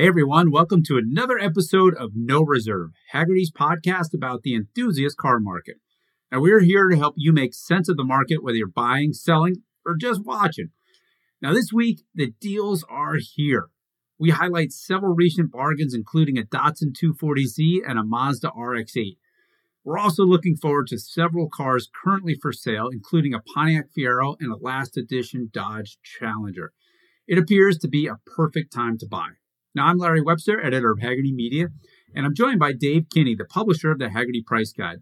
Hey everyone, welcome to another episode of No Reserve, Hagerty's podcast about the enthusiast car market. Now we're here to help you make sense of the market, whether you're buying, selling, or just watching. Now this week, the deals are here. We highlight several recent bargains, including a Datsun 240Z and a Mazda RX-8. We're also looking forward to several cars currently for sale, including a Pontiac Fiero and a last edition Dodge Challenger. It appears to be a perfect time to buy. Now, I'm Larry Webster, editor of Hagerty Media, and I'm joined by Dave Kinney, the publisher of the Hagerty Price Guide.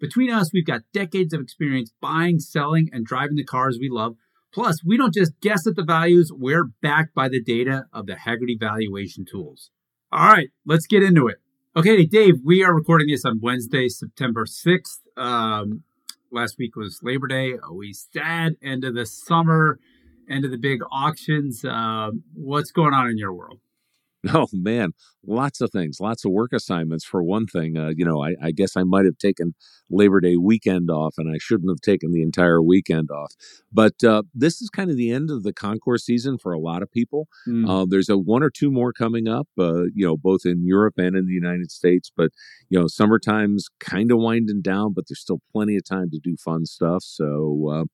Between us, we've got decades of experience buying, selling, and driving the cars we love. Plus, we don't just guess at the values, we're backed by the data of the Hagerty valuation tools. All right, let's get into it. Okay, Dave, we are recording this on Wednesday, September 6th. Um, last week was Labor Day. Always sad. End of the summer, end of the big auctions. Uh, what's going on in your world? Oh man, lots of things, lots of work assignments. For one thing, uh, you know, I, I, guess I might have taken Labor Day weekend off, and I shouldn't have taken the entire weekend off. But uh, this is kind of the end of the concours season for a lot of people. Mm. Uh, there's a one or two more coming up, uh, you know, both in Europe and in the United States. But you know, summertime's kind of winding down, but there's still plenty of time to do fun stuff. So uh,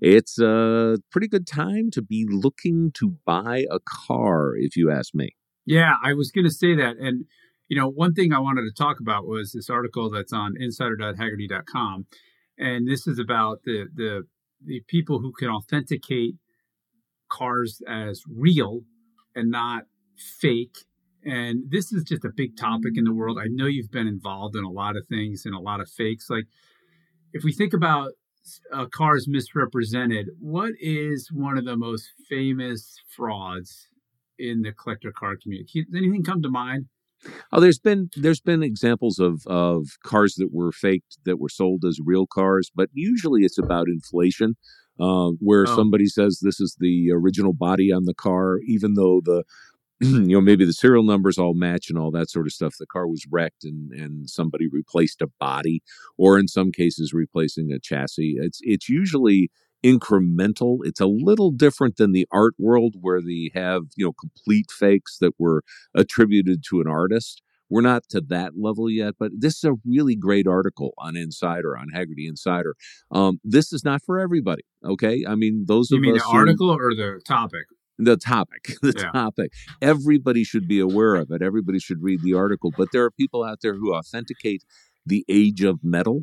it's a pretty good time to be looking to buy a car, if you ask me. Yeah, I was going to say that. And, you know, one thing I wanted to talk about was this article that's on insider.hagerty.com. And this is about the, the, the people who can authenticate cars as real and not fake. And this is just a big topic in the world. I know you've been involved in a lot of things and a lot of fakes. Like, if we think about uh, cars misrepresented, what is one of the most famous frauds in the collector car community. Does anything come to mind? Oh, there's been there's been examples of of cars that were faked that were sold as real cars, but usually it's about inflation, uh, where oh. somebody says this is the original body on the car, even though the you know maybe the serial numbers all match and all that sort of stuff. The car was wrecked and and somebody replaced a body, or in some cases replacing a chassis. It's it's usually incremental. It's a little different than the art world where they have, you know, complete fakes that were attributed to an artist. We're not to that level yet, but this is a really great article on Insider, on Hagerty Insider. Um, this is not for everybody. Okay. I mean, those you mean the article who, or the topic? The topic, the yeah. topic. Everybody should be aware of it. Everybody should read the article. But there are people out there who authenticate the age of metal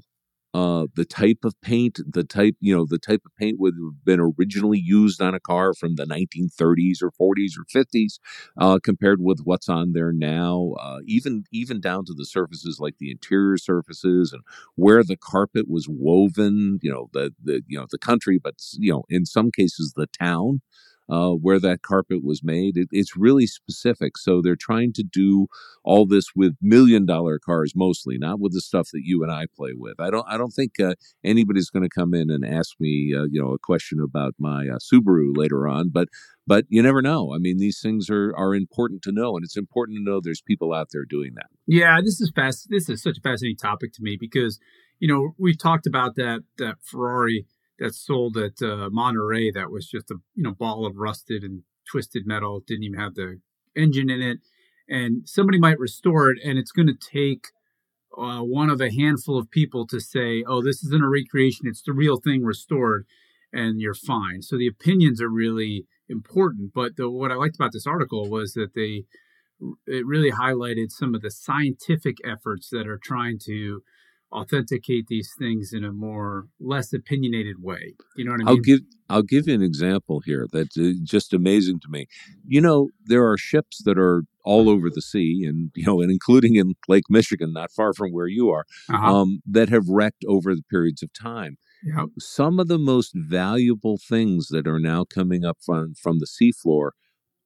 uh, the type of paint, the type, you know, the type of paint would have been originally used on a car from the 1930s or 40s or 50s, uh, compared with what's on there now. Uh, even even down to the surfaces like the interior surfaces and where the carpet was woven. You know, the the you know the country, but you know, in some cases the town uh, where that carpet was made. It, it's really specific. So they're trying to do all this with million dollar cars mostly, not with the stuff that you and I play with. I don't. I don't think uh, anybody's going to come in and ask me, uh, you know, a question about my uh, Subaru later on. But but you never know. I mean, these things are are important to know, and it's important to know there's people out there doing that. Yeah, this is fast. This is such a fascinating topic to me because you know we've talked about that that Ferrari that sold at uh, Monterey that was just a you know ball of rusted and twisted metal. Didn't even have the engine in it, and somebody might restore it, and it's going to take uh, one of a handful of people to say, "Oh, this isn't a recreation; it's the real thing restored," and you're fine. So the opinions are really important. But the, what I liked about this article was that they it really highlighted some of the scientific efforts that are trying to authenticate these things in a more less opinionated way. You know what I mean? I'll give I'll give you an example here that's uh, just amazing to me. You know, there are ships that are all over the sea, and you know, and including in Lake Michigan, not far from where you are, uh-huh. um, that have wrecked over the periods of time. Yep. Some of the most valuable things that are now coming up from from the seafloor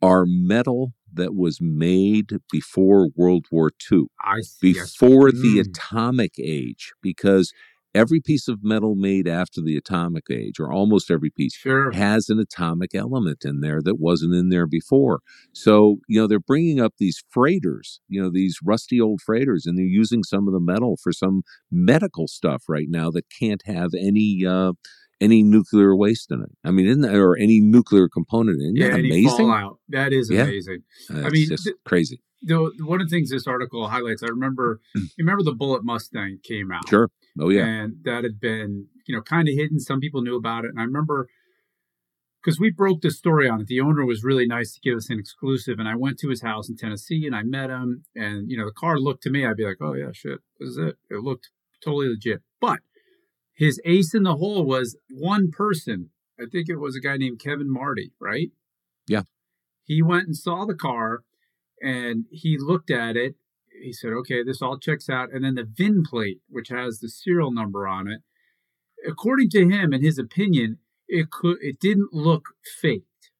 are metal that was made before World War II, I see. before mm. the atomic age, because every piece of metal made after the atomic age, or almost every piece, sure. has an atomic element in there that wasn't in there before. So, you know, they're bringing up these freighters, you know, these rusty old freighters, and they're using some of the metal for some medical stuff right now that can't have any. Uh, any nuclear waste in it. I mean, isn't there or any nuclear component in it? Yeah, amazing? fallout. That is Yeah. amazing. Uh, I mean, just th- crazy. The, one of the things this article highlights, I remember, you remember the Bullet Mustang came out. Sure. Oh yeah. And that had been, you know, kind of hidden. Some people knew about it. And I remember because we broke the story on it. The owner was really nice to give us an exclusive. And I went to his house in Tennessee and I met him. And, you know, the car looked to me, I'd be like, oh, yeah, shit, this is it. It looked totally legit. But his ace in the hole was one person. I think it was a guy named Kevin Marti, right? Yeah. He went and saw the car and he looked at it. He said, okay, this all checks out. And then the VIN plate, which has the serial number on it, according to him, in his opinion, it could it didn't look faked.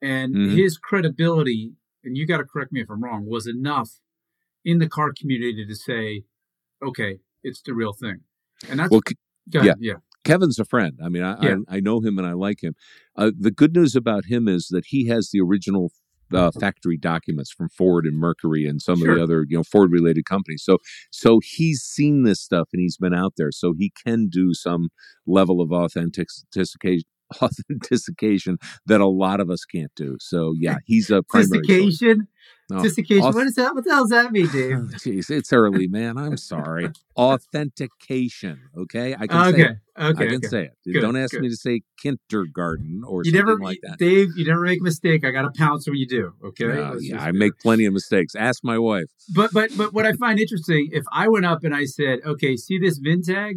And Mhm. his credibility, and you got to correct me if I'm wrong, was enough in the car community to say, okay, it's the real thing. And that's Well, ahead, yeah. Kevin's a friend. I mean, I Yeah. I, I know him and I like him. Uh, the good news about him is that he has the original uh, factory documents from Ford and Mercury and some of the other you know Ford related companies. So so he's seen this stuff and he's been out there, so he can do some level of authentication authentication that a lot of us can't do. So yeah, he's a primary. source. Sophistication. No. Oh, Sophistication. Auth- what is that? What the hell does that mean, Dave? Oh, Jeez, it's early, man. I'm sorry. Authentication. Okay, I can say okay. it. Okay. I can okay. say it. Good, Don't ask good. me to say kindergarten or You something never, like that. Dave. You never make a mistake. I got to pounce when you do. Okay. Let's yeah, I make plenty of mistakes. Ask my wife. But but but what I find interesting, if I went up and I said, "Okay, see this VIN tag?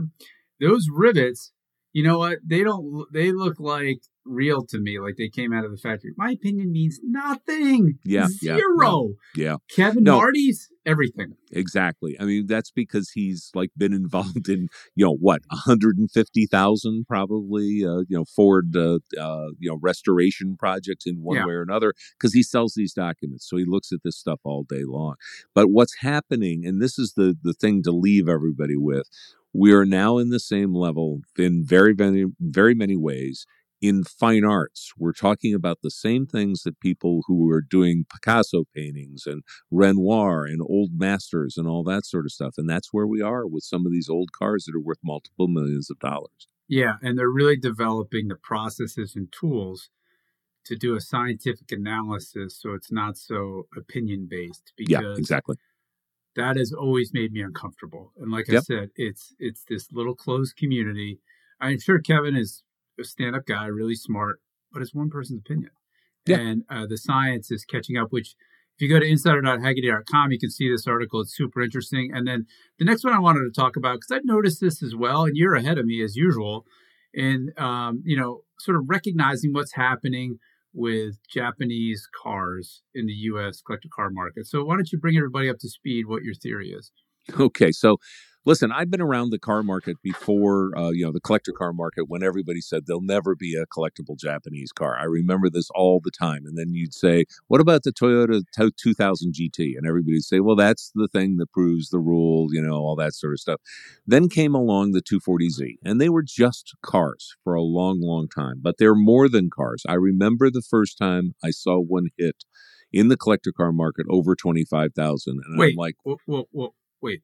Those rivets, you know what? They don't. They look like real to me, like they came out of the factory." My opinion means nothing. Yeah, yeah, zero. Yeah, Kevin No. Marti's everything. exactly. I mean, that's because he's like been involved in you know what, 150,000 probably, uh, you know, Ford, uh, uh, you know, restoration projects in one Yeah. way or another because he sells these documents, so he looks at this stuff all day long. But what's happening, and this is the the thing to leave everybody with, we are now in the same level in very very very many ways in fine arts. We're talking about the same things that people who are doing Picasso paintings and Renoir and old masters and all that sort of stuff. And that's where we are with some of these old cars that are worth multiple millions of dollars. Yeah, and they're really developing the processes and tools to do a scientific analysis, so it's not so opinion based. Because Yeah, exactly. That has always made me uncomfortable. And like I said, it's it's this little closed community. I'm sure Kevin is a stand up guy, really smart, but it's one person's opinion. Yeah. And uh, the science is catching up, which if you go to insider.hagerty.com, you can see this article. It's super interesting. And then the next one I wanted to talk about, because I've noticed this as well, and you're ahead of me as usual, and um, you know, sort of recognizing what's happening with Japanese cars in the U.S. collector car market. So why don't you bring everybody up to speed what your theory is? Okay, so listen, I've been around the car market before, uh, you know, the collector car market when everybody said there'll never be a collectible Japanese car. I remember this all the time. And then you'd say, what about the Toyota 2000 GT? And everybody'd say, well, that's the thing that proves the rule, you know, all that sort of stuff. Then came along the 240Z, and they were just cars for a long, long time, but they're more than cars. I remember the first time I saw one hit in the collector car market over 25,000. And Wait, I'm like, well, well, well wait.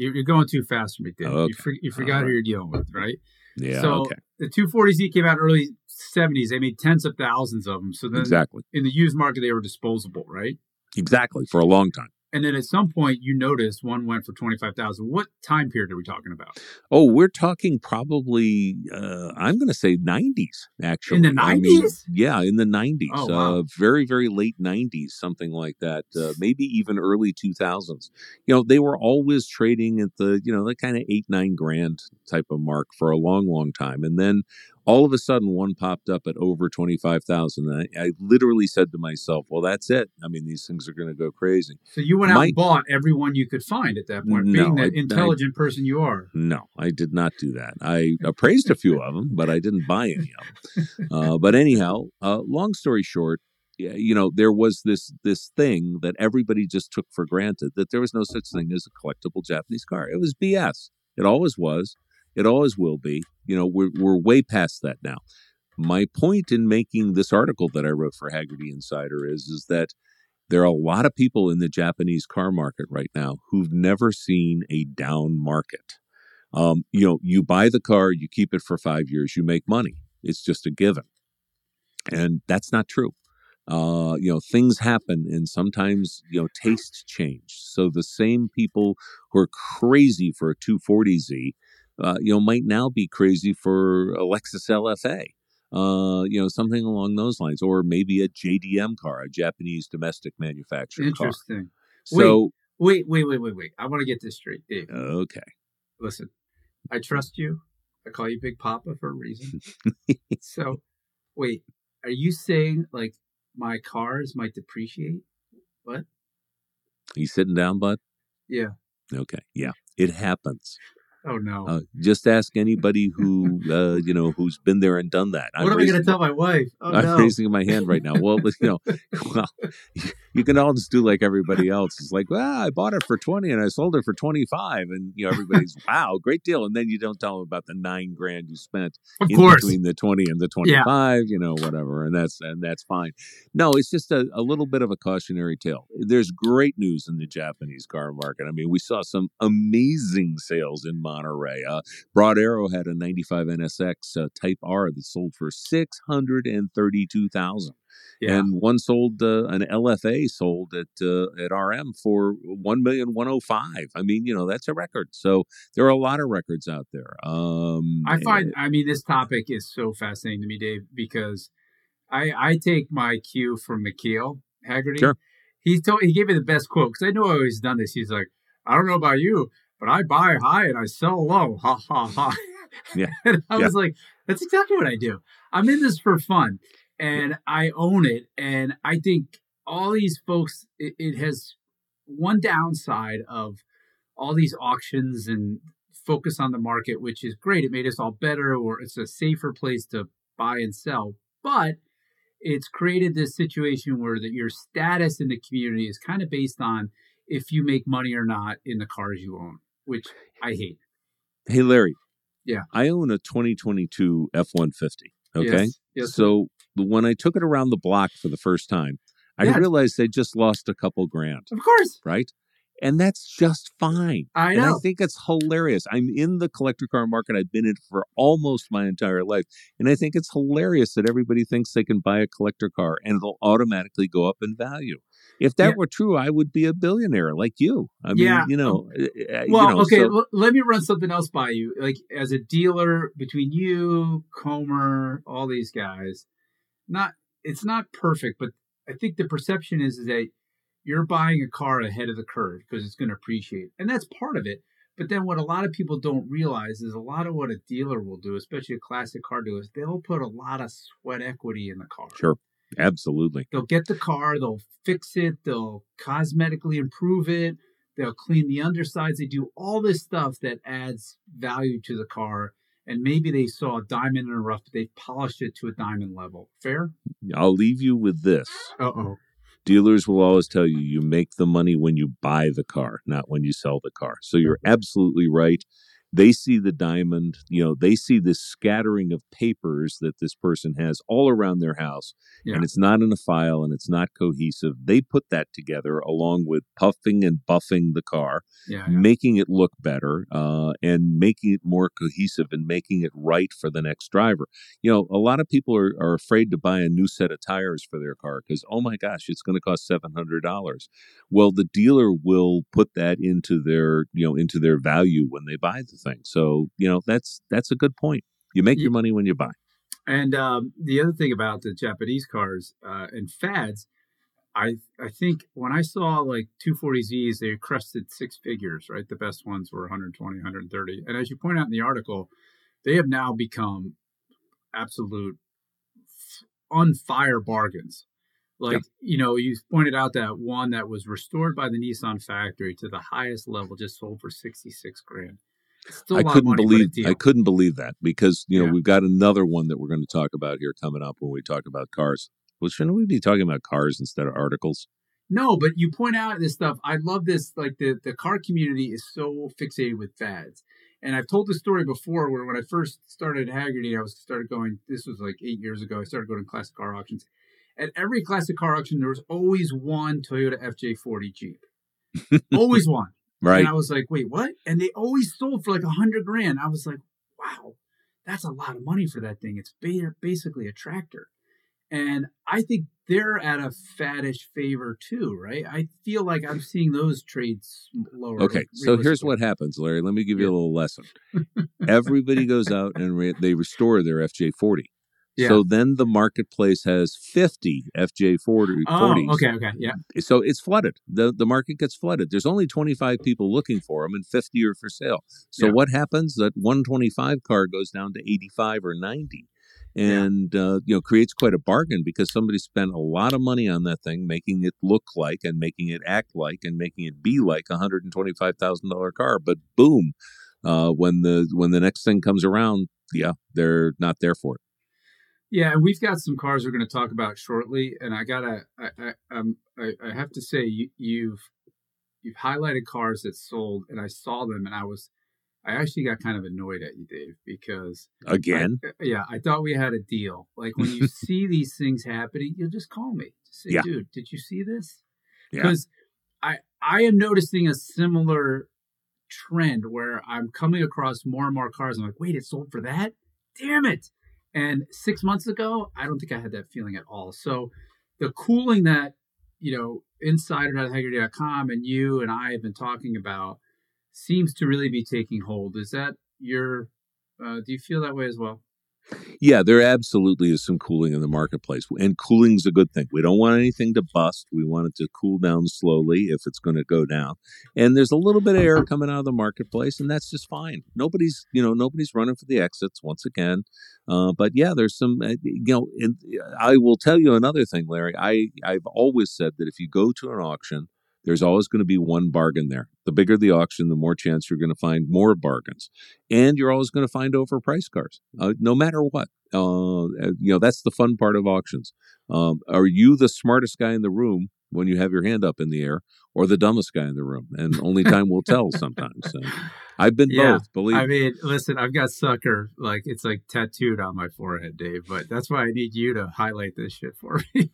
You're, you're going too fast for me, Dave. Oh, You, for, you forgot All who you're dealing with, right? yeah, so okay. the 240Z came out early 70s. They made tens of thousands of them. So then Exactly. in the used market, they were disposable, right? Exactly. For a long time. And then at some point, you noticed one went for 25,000. What time period are we talking about? Oh, we're talking probably, uh, I'm going to say 90s, actually. In the I mean, 90s? yeah, in the 90s. Oh, wow. uh, very, very late 90s, something like that. Uh, maybe even early 2000s. You know, they were always trading at the, you know, the kind of eight, nine grand type of mark for a long, long time. And then all of a sudden, one popped up at over 25,000. And I, I literally said to myself, well, that's it. I mean, these things are going to go crazy. So you went out My- and bought every one you could find at that point, No, being I- that intelligent person you are. No, I did not do that. I appraised a few of them, but I didn't buy any of them. Uh, but anyhow, uh, long story short, you know, there was this this thing that everybody just took for granted that there was no such thing as a collectible Japanese car. It was BS. It always was. It always will be. You know, we're we're way past that now. My point in making this article that I wrote for Hagerty Insider is is that there are a lot of people in the Japanese car market right now who've never seen a down market. Um, you know, you buy the car, you keep it for five years, you make money. It's just a given, and that's not true. Uh, you know, things happen, and sometimes you know tastes change. So the same people who are crazy for a 240Z, uh, you know, might now be crazy for a Lexus LFA uh, you know, something along those lines, or maybe a JDM car, a Japanese domestic manufactured Interesting. car. So wait, wait, wait, wait, wait. I want to get this straight, Dave. Okay. Listen, I trust you. I call you Big Papa for a reason. so, wait, are you saying like my cars might depreciate? What? Are you sitting down, bud? Yeah. Okay. Yeah, it happens. Oh no! Uh, just ask anybody who uh, you know who's been there and done that. I'm what am I going to tell my wife? Oh, I'm no. raising my hand right now. Well, you know, well, you can all just do like everybody else. It's like, well, I bought it for twenty and I sold it for twenty five, and you know, everybody's wow, great deal. And then you don't tell them about the nine grand you spent of in course. between the twenty and the twenty five. Yeah. You know, whatever, and that's and that's fine. No, it's just a, a little bit of a cautionary tale. There's great news in the Japanese car market. I mean, we saw some amazing sales in Monterey. Uh, Broad Arrow had a 95 NSX uh, Type R that sold for 632,000. Yeah. And one sold uh, an LFA sold at uh, at RM for one million one hundred oh five. I mean, you know, that's a record. So there are a lot of records out there. Um, I find, I mean, this topic is so fascinating to me, Dave, because I I take my cue from McKeel Hagerty. Sure. He told he gave me the best quote because I know I've always done this. He's like, I don't know about you, but I buy high and I sell low. Ha ha ha. Yeah. and I yeah. was like, that's exactly what I do. I'm in this for fun and I own it. And I think all these folks, it, it has one downside of all these auctions and focus on the market, which is great. It made us all better, or it's a safer place to buy and sell. But it's created this situation where that your status in the community is kind of based on if you make money or not in the cars you own, which I hate. Hey Larry. Yeah. I own a 2022 F150. Okay. Yes. yes so when I took it around the block for the first time, I yes. realized they just lost a couple grand. Of course. Right? And that's just fine. I know. And I think it's hilarious. I'm in the collector car market. I've been in it for almost my entire life. And I think it's hilarious that everybody thinks they can buy a collector car and it'll automatically go up in value. If that yeah. were true, I would be a billionaire like you. I mean, yeah. you know. Eh, eh, well, you know, okay. So, l- let me run something else by you. Like as a dealer, between you, Comer, all these guys, not it's not perfect, but I think the perception is, is that you're buying a car ahead of the curve because it's going to appreciate, and that's part of it. But then what a lot of people don't realize is a lot of what a dealer will do, especially a classic car dealer, is they'll put a lot of sweat equity in the car. Sure. Absolutely. They'll get the car, they'll fix it, they'll cosmetically improve it, they'll clean the undersides, they do all this stuff that adds value to the car. And maybe they saw a diamond in a rough, but they've polished it to a diamond level. Fair? I'll leave you with this. Uh oh. Dealers will always tell you you make the money when you buy the car, not when you sell the car. So you're absolutely right they see the diamond you know they see this scattering of papers that this person has all around their house yeah. and it's not in a file and it's not cohesive they put that together along with puffing and buffing the car yeah, yeah. making it look better uh, and making it more cohesive and making it right for the next driver you know a lot of people are, are afraid to buy a new set of tires for their car because oh my gosh it's going to cost $700 well the dealer will put that into their you know into their value when they buy the thing. So you know that's that's a good point. You make your money when you buy. And um, the other thing about the Japanese cars uh, and fads, I I think when I saw like 240Zs, they crested six figures, right? The best ones were 120, 130. And as you point out in the article, they have now become absolute on fire bargains. Like, yeah. you know, you pointed out that one that was restored by the Nissan factory to the highest level just sold for 66 grand. I couldn't believe I couldn't believe that because you know yeah. we've got another one that we're going to talk about here coming up when we talk about cars. Well, shouldn't we be talking about cars instead of articles? No, but you point out this stuff. I love this. Like the the car community is so fixated with fads, and I've told the story before where when I first started Hagerty, I was started going. This was like eight years ago. I started going to classic car auctions. At every classic car auction, there was always one Toyota FJ40 Jeep. always one. Right. And I was like, wait, what? And they always sold for like a hundred grand. I was like, wow, that's a lot of money for that thing. It's basically a tractor. And I think they're at a faddish favor too, right? I feel like I'm seeing those trades lower. Okay, so here's what happens, Larry. Let me give you a little lesson. Everybody goes out and re- they restore their FJ40. Yeah. So then the marketplace has 50 FJ40s. Oh, okay, okay, yeah. So it's flooded. The the market gets flooded. There's only 25 people looking for them and 50 are for sale. So yeah. what happens? That 125 car goes down to 85 or 90 and yeah. uh, you know creates quite a bargain because somebody spent a lot of money on that thing making it look like and making it act like and making it be like a hundred and twenty five thousand dollar car but boom uh, when the when the next thing comes around yeah they're not there for it yeah and we've got some cars we're going to talk about shortly and i gotta i i, um, I, I have to say you, you've you've highlighted cars that sold and i saw them and i was I actually got kind of annoyed at you, Dave, because again, I, uh, yeah, I thought we had a deal. Like when you see these things happening, you'll just call me. Just say, yeah. dude, did you see this? Because yeah. I I am noticing a similar trend where I'm coming across more and more cars. I'm like, wait, it sold for that? Damn it! And six months ago, I don't think I had that feeling at all. So the cooling that you know insider.hagerty.com and you and I have been talking about seems to really be taking hold. Is that your? Uh, do you feel that way as well? Yeah, there absolutely is some cooling in the marketplace, and cooling's a good thing. We don't want anything to bust. We want it to cool down slowly if it's going to go down. And there's a little bit of air coming out of the marketplace, and that's just fine. Nobody's, you know, nobody's running for the exits once again. Uh, but yeah, there's some, uh, you know, and I will tell you another thing, Larry. I I've always said that if you go to an auction there's always going to be one bargain there. The bigger the auction, the more chance you're going to find more bargains, and you're always going to find overpriced cars, uh, no matter what. Uh, you know that's the fun part of auctions. Um, are you the smartest guy in the room when you have your hand up in the air, or the dumbest guy in the room? And only time will tell. Sometimes. So, I've been yeah, both. Believe. I mean, listen, I've got sucker like it's like tattooed on my forehead, Dave. But that's why I need you to highlight this shit for me.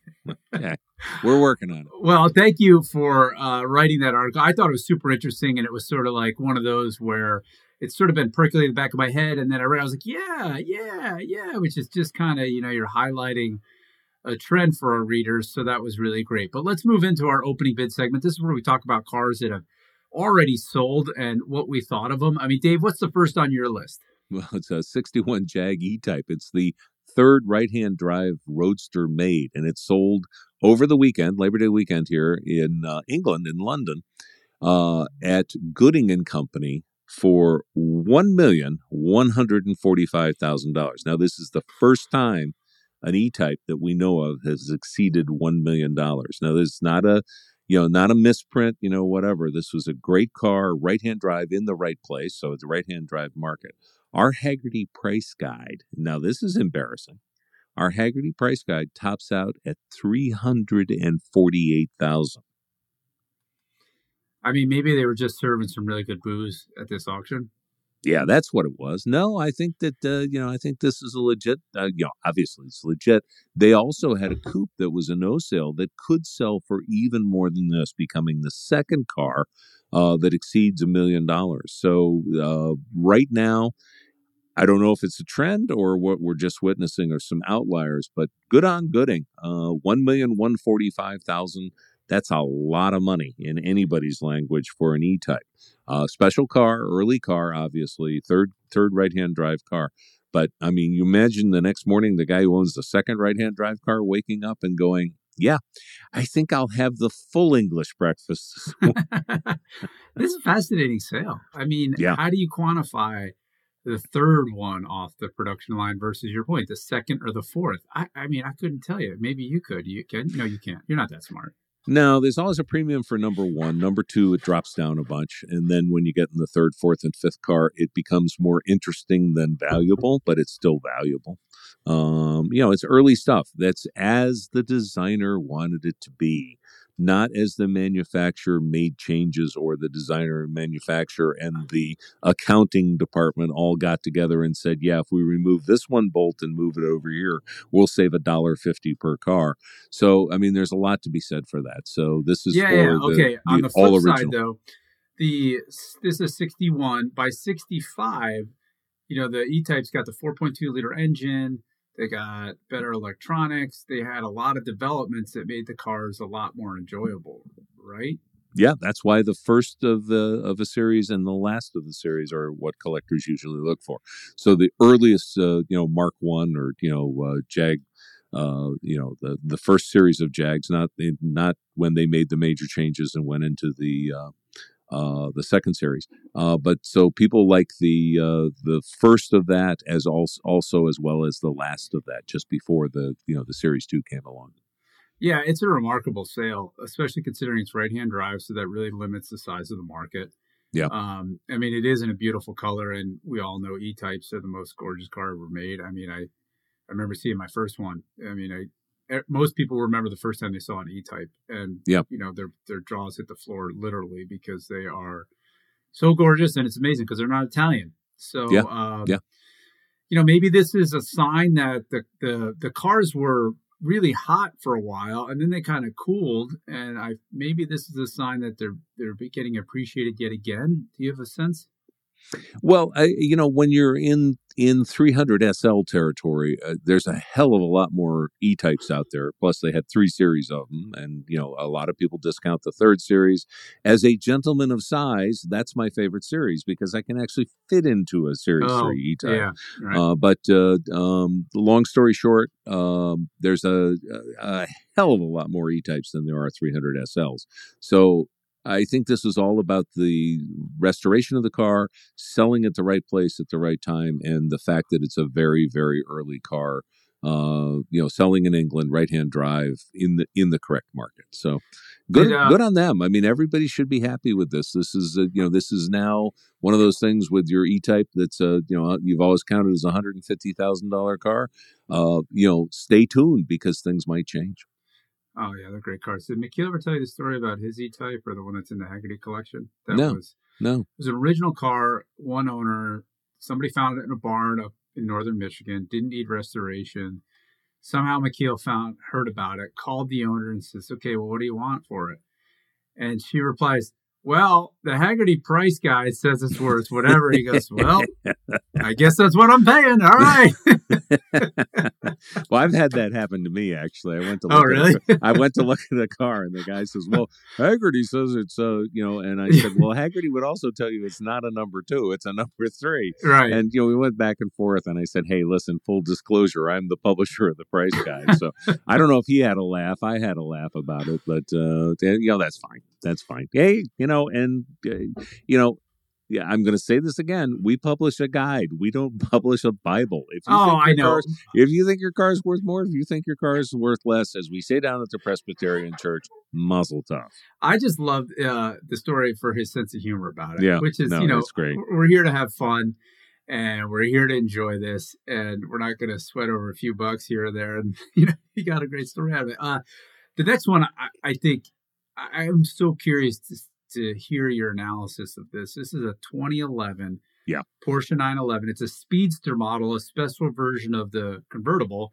okay. We're working on it. Well, thank you for uh, writing that article. I thought it was super interesting, and it was sort of like one of those where it's sort of been percolating in the back of my head, and then I read, I was like, yeah, yeah, yeah, which is just kind of you know you're highlighting a trend for our readers, so that was really great. But let's move into our opening bid segment. This is where we talk about cars that have already sold and what we thought of them. I mean, Dave, what's the first on your list? Well, it's a 61 Jag E type. It's the third right hand drive roadster made, and it sold over the weekend, Labor Day weekend here in uh, England, in London, uh, at Gooding and Company for one million one hundred and forty five thousand dollars. Now, this is the first time an E type that we know of has exceeded one million dollars. Now, this is not a you know, not a misprint, you know, whatever. This was a great car, right hand drive in the right place. So it's a right hand drive market. Our Hagerty price guide, now this is embarrassing. Our Hagerty price guide tops out at 348000 I mean, maybe they were just serving some really good booze at this auction. Yeah, that's what it was. No, I think that uh, you know, I think this is a legit. Uh, you know, obviously it's legit. They also had a coupe that was a no sale that could sell for even more than this, becoming the second car uh, that exceeds a million dollars. So uh, right now, I don't know if it's a trend or what we're just witnessing or some outliers, but good on Gooding. Uh, one million one forty five thousand that's a lot of money in anybody's language for an E-type. Uh, special car, early car, obviously, third third right-hand drive car. But I mean, you imagine the next morning the guy who owns the second right-hand drive car waking up and going, "Yeah, I think I'll have the full English breakfast." this is a fascinating sale. I mean, yeah. how do you quantify the third one off the production line versus your point, the second or the fourth? I, I mean, I couldn't tell you. Maybe you could. You can? No, you can't. You're not that smart. No, there's always a premium for number one. Number two, it drops down a bunch. And then when you get in the third, fourth, and fifth car, it becomes more interesting than valuable, but it's still valuable. Um, you know, it's early stuff that's as the designer wanted it to be not as the manufacturer made changes or the designer and manufacturer and the accounting department all got together and said, yeah, if we remove this one bolt and move it over here, we'll save a dollar fifty per car. So, I mean, there's a lot to be said for that. So this is yeah, yeah. okay. The, On the flip side, though, the this is 61 by 65 you know the e-type's got the 4.2 liter engine they got better electronics. They had a lot of developments that made the cars a lot more enjoyable right? Yeah that's why the first of the of a series and the last of the series are what collectors usually look for. So the earliest uh, you know mark one or you know uh, jag uh, you know the the first series of Jags, not not when they made the major changes and went into the uh, the second series. Uh, but so people like the uh, the first of that as also also as well as the last of that, just before the you know the series two came along. Yeah, it's a remarkable sale, especially considering it's right hand drive, so that really limits the size of the market. Yeah. Um, I mean, it is in a beautiful color, and we all know E types are the most gorgeous car ever made. I mean, I I remember seeing my first one. I mean, I most people remember the first time they saw an E-type, and yeah. you know their their jaws hit the floor literally because they are so gorgeous, and it's amazing because they're not Italian. So yeah, um, yeah. you know maybe this is a sign that the the the cars were really hot for a while, and then they kind of cooled, and I maybe this is a sign that they're they're getting appreciated yet again. Do you have a sense? Well, I, you know, when you're in in 300 SL territory, uh, there's a hell of a lot more E types out there. Plus, they had three series of them, and you know, a lot of people discount the third series. As a gentleman of size, that's my favorite series because I can actually fit into a Series oh, Three E type. Yeah, right. uh, but uh, um, long story short, um, there's a, a hell of a lot more E types than there are 300 SLs. So I think this is all about the restoration of the car, selling at the right place at the right time, and the fact that it's a very, very early car. Uh, you know, selling in England, right-hand drive in the in the correct market. So, good, uh, good on them. I mean, everybody should be happy with this. This is, a, you know, this is now one of those things with your E-Type that's, uh, you know, you've always counted as a hundred and fifty thousand dollar car. Uh, you know, stay tuned because things might change. Oh yeah, they're great cars. Did McKeel ever tell you the story about his E-Type or the one that's in the Hagerty collection? That no, was no. It was an original car, one owner. Somebody found it in a barn up in northern Michigan. Didn't need restoration. Somehow McKeel found heard about it, called the owner and says, "Okay, well, what do you want for it?" And she replies, well, the Hagerty price guy says it's worth whatever. He goes, well, I guess that's what I'm paying. All right. well, I've had that happen to me actually. I went to oh, look oh really? At a, I went to look at a car, and the guy says, "Well, Hagerty says it's uh, you know," and I said, "Well, Hagerty would also tell you it's not a number two; it's a number three. Right. And you know, we went back and forth, and I said, "Hey, listen, full disclosure, I'm the publisher of the price guide, so I don't know if he had a laugh. I had a laugh about it, but uh, you know, that's fine. That's fine. Hey, you know, and uh, you know, yeah, I'm going to say this again. We publish a guide. We don't publish a Bible. If you oh, I know. Car's, if you think your car is worth more, if you think your car is worth less, as we say down at the Presbyterian Church, muzzle tough. I just love uh, the story for his sense of humor about it. Yeah, which is no, you know, it's great. we're here to have fun. And we're here to enjoy this, and we're not going to sweat over a few bucks here or there. And you know, he got a great story out of it. Uh, the next one, I, I think, I am so curious to to hear your analysis of this. This is a 2011 yeah. Porsche 911. It's a speedster model, a special version of the convertible.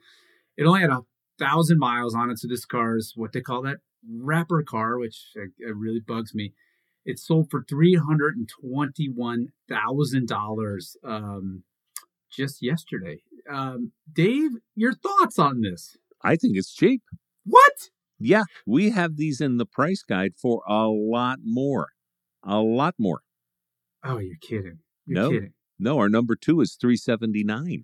It only had a thousand miles on it, so this car is what they call that wrapper car, which uh, really bugs me. It sold for three hundred and twenty-one thousand um, dollars just yesterday. Um, Dave, your thoughts on this? I think it's cheap. What? Yeah, we have these in the price guide for a lot more. A lot more. Oh, you're kidding. You're no, kidding. No, our number two is 379.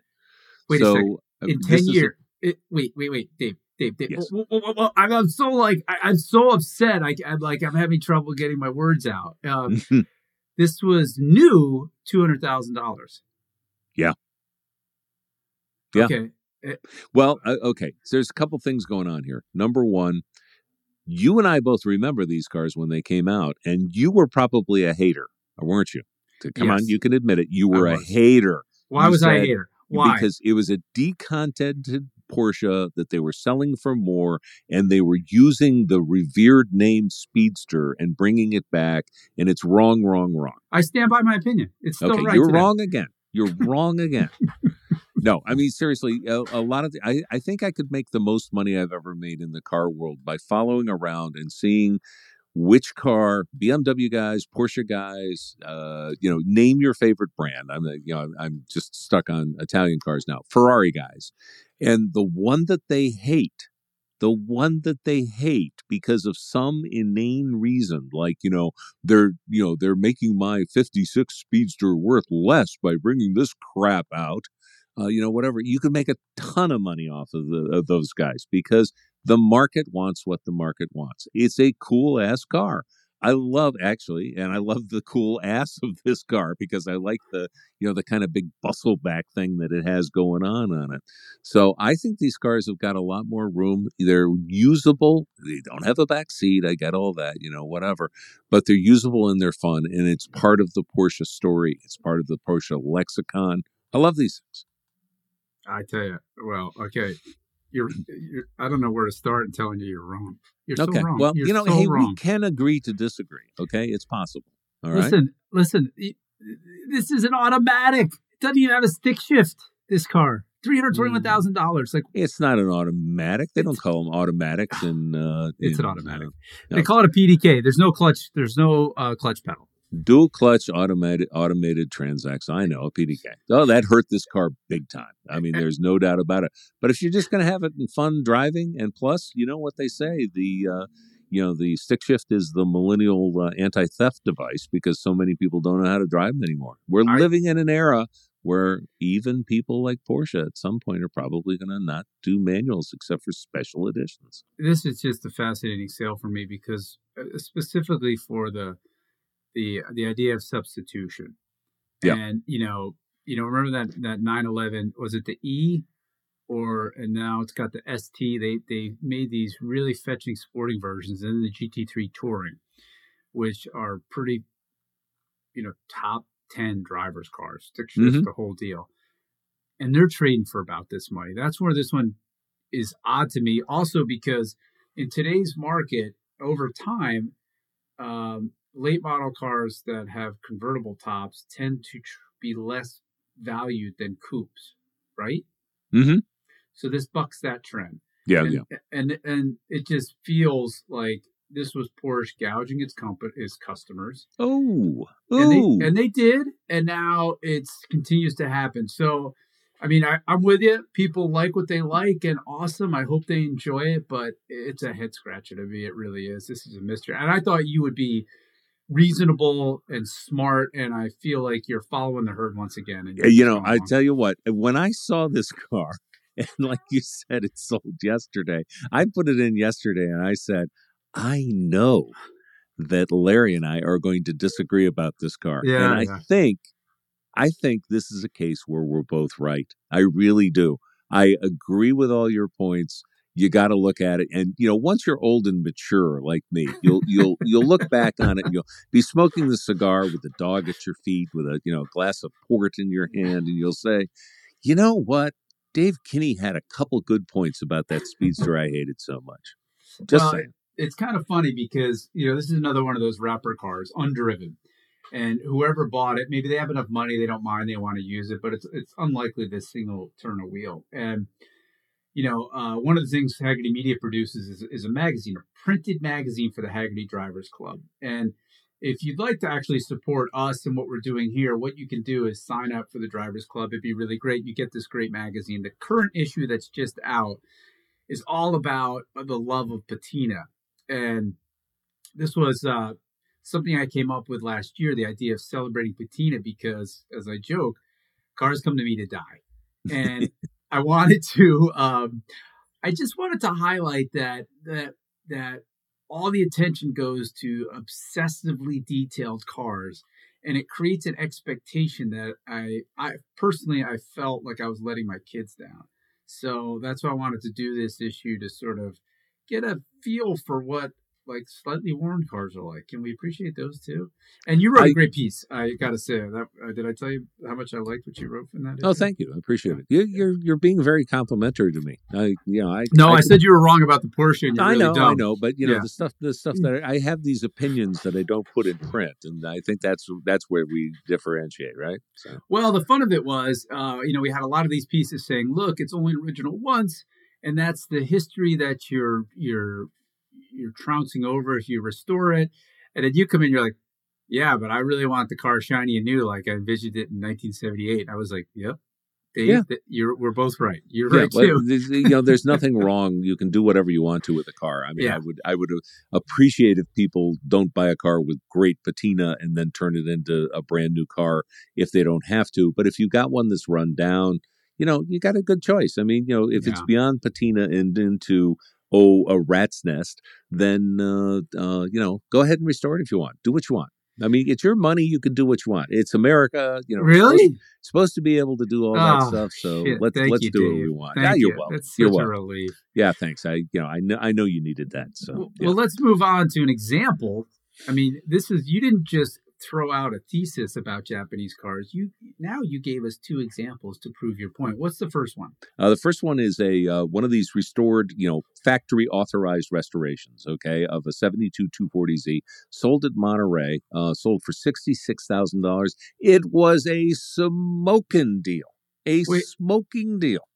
Wait so, a second. Uh, in 10 years. A... wait, wait, wait, Dave. Dave, Dave. Yes. Well, well, well, I'm, I'm, so like I, am so upset. I, am like I'm having trouble getting my words out. Um, this was new two hundred thousand dollars. Yeah. Yeah. Okay. Eh, well, uh, okay. So there's a couple things going on here. Number one, you and I both remember these cars when they came out, and you were probably a hater, weren't you? Come yes. on, you can admit it. You were a hater. Why you was I a hater? Why? Because it was a decontented Porsche that they were selling for more, and they were using the revered name Speedster and bringing it back, and it's wrong, wrong, wrong. I stand by my opinion. It's still okay, right. You're today. wrong again. You're wrong again. no, I mean seriously, a, a lot of the, I I think I could make the most money I've ever made in the car world by following around and seeing which car bmw guys porsche guys uh, you know name your favorite brand. I'm you know i'm just stuck on italian cars now ferrari guys. And the one that they hate the one that they hate because of some inane reason like you know they're you know they're making my 56 speedster worth less by bringing this crap out uh, you know whatever you can make a ton of money off of, the, of those guys because the market wants what the market wants it's a cool ass car I love actually, and I love the cool ass of this car because I like the you know the kind of big bustle back thing that it has going on on it. So I think these cars have got a lot more room. They're usable. They don't have a back seat. I get all that, you know, whatever. But they're usable and they're fun, and it's part of the Porsche story. It's part of the Porsche lexicon. I love these things. I tell you, well, okay, you're, you're, I don't know where to start in telling you you're wrong. You're okay. So wrong. Well, you're you know, so hey, wrong. we can agree to disagree. Okay, it's possible. All listen, right? listen. This is an automatic. It doesn't even have a stick shift. This car, three hundred twenty-one thousand dollars. Like it's not an automatic. They don't call them automatics. And uh, it's an automatic. Uh, they call it a PDK. There's no clutch. There's no uh, clutch pedal dual clutch automated automated transaxle. I know a PDK. Oh, that hurt this car big time. I mean, there's no doubt about it. But if you're just going to have it in fun driving, and plus, you know what they say the uh, you know the stick shift is the millennial uh, anti-theft device because so many people don't know how to drive them anymore. We're I, living in an era where even people like Porsche at some point are probably going to not do manuals except for special editions. This is just a fascinating sale for me because uh, specifically for the the the idea of substitution. Yeah. And you know, you know, remember that that 911 was it the E or and now it's got the ST. They they made these really fetching sporting versions and the GT3 Touring, which are pretty, you know, top 10 drivers cars. Shift, mm-hmm. the whole deal. And they're trading for about this money. That's where this one is odd to me. Also because in today's market, over time, um, late model cars that have convertible tops tend to tr- be less valued than coupes, right? Mm-hmm. So this bucks that trend. Yeah, and, yeah. And and it just feels like this was Porsche gouging its comp- its customers. Oh, and they, and they did, and now it continues to happen. So, I mean, I, I'm with you. People like what they like, and awesome. I hope they enjoy it, but it's a head scratcher to me. It really is. This is a mystery, and I thought you would be reasonable and smart and i feel like you're following the herd once again and eh, you know i tell you what eh, when i saw this car and like you said it sold yesterday i put it in yesterday and i said i know that larry and i are going to disagree about this car yeah, and yeah. i think i think this is a case where we're both right. I really do. I agree with all your points you got to look at it and you know once you're old and mature like me you'll you'll you'll look back on it and you'll be smoking the cigar with the dog at your feet with a you know glass of port in your hand and you'll say you know what? Dave kinney had a couple good points about that speedster i hated so much. Just well, saying. it's kind of funny because you know this is another one of those wrapper cars undriven and whoever bought it maybe they have enough money they don't mind they want to use it but it's it's unlikely this thing will turn a wheel and you know, uh, one of the things Hagerty Media produces is, is a magazine, a printed magazine for the Hagerty Drivers Club. And if you'd like to actually support us and what we're doing here, what you can do is sign up for the Drivers Club. It'd be really great. You get this great magazine. The current issue that's just out is all about the love of patina. And this was uh, something I came up with last year the idea of celebrating patina because, as I joke, cars come to me to die. And I wanted to um, I just wanted to highlight that that that all the attention goes to obsessively detailed cars and it creates an expectation that I I personally I felt like I was letting my kids down. So that's why I wanted to do this issue to sort of get a feel for what like slightly worn cars are like. Can we appreciate those too? And you wrote I, a great piece. I got to say that. Uh, did I tell you how much I liked what you wrote in that? Oh, thank you. I appreciate it. You, are you're, you're being very complimentary to me. I you know I no, I, I said you were wrong about the Porsche. And I really know, dumb. I know, but you know yeah. the stuff the stuff that I have these opinions that I don't put in print, and I think that's that's where we differentiate, right? So. Well, the fun of it was, uh, you know, we had a lot of these pieces saying, "Look, it's only original once." and that's the history that you're you're you're trouncing over if you restore it, and then you come in, you're like, yeah, but I really want the car shiny and new, like I envisioned it in 1978. I was like, yep. Dave, yeah. you're we're both right. You're yeah, right too. you know, there's nothing wrong. You can do whatever you want to with a car. I mean, yeah. I would I would appreciate if people don't buy a car with great patina and then turn it into a brand new car if they don't have to. But if you got one that's run down, you know, you got a good choice. I mean, you know, if yeah. it's beyond patina and into oh a rat's nest, then uh, uh, you know, go ahead and restore it if you want. Do what you want. I mean, it's your money. You can do what you want. It's America. You know, really supposed, supposed to be able to do all that oh, stuff. So shit. let's let's you, do Dave. what we want. Thank yeah, you're you. welcome. That's you're such welcome. a relief. Yeah, thanks. I you know I know I know you needed that. So well, yeah. well, let's move on to an example. I mean, this is you didn't just throw out a thesis about Japanese cars. You now you gave us two examples to prove your point. What's the first one? Uh, the first one is a uh, one of these restored, you know, factory authorized restorations. Okay, of a '72 240Z sold at Monterey, uh, sold for sixty six thousand dollars. It was a smoking deal. A Wait. smoking deal.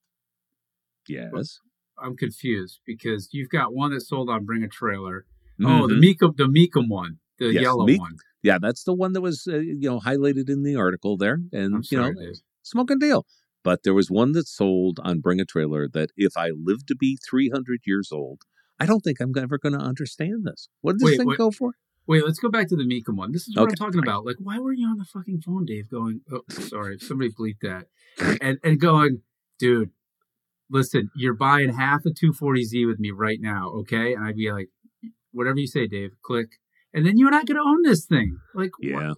Yes. I'm confused because you've got one that sold on Bring a Trailer. Mm-hmm. Oh, the Mecum, the Mecum one, the yes, yellow one yeah, that's the one that was uh, you know highlighted in the article there, and you know, smoking deal. But there was one that sold on Bring a Trailer that if I live to be 300 years old, I don't think I'm ever going to understand this. What did this wait, thing wait, go for? Wait, let's go back to the Mecum one. This is what okay. I'm talking about. Like, why were you on the fucking phone, Dave? Going, oh, sorry, somebody bleep that, and and going, dude, listen, you're buying half a 240Z with me right now, okay? And I'd be like, whatever you say, Dave. Click and then you're not going to own this thing. Like, yeah. What?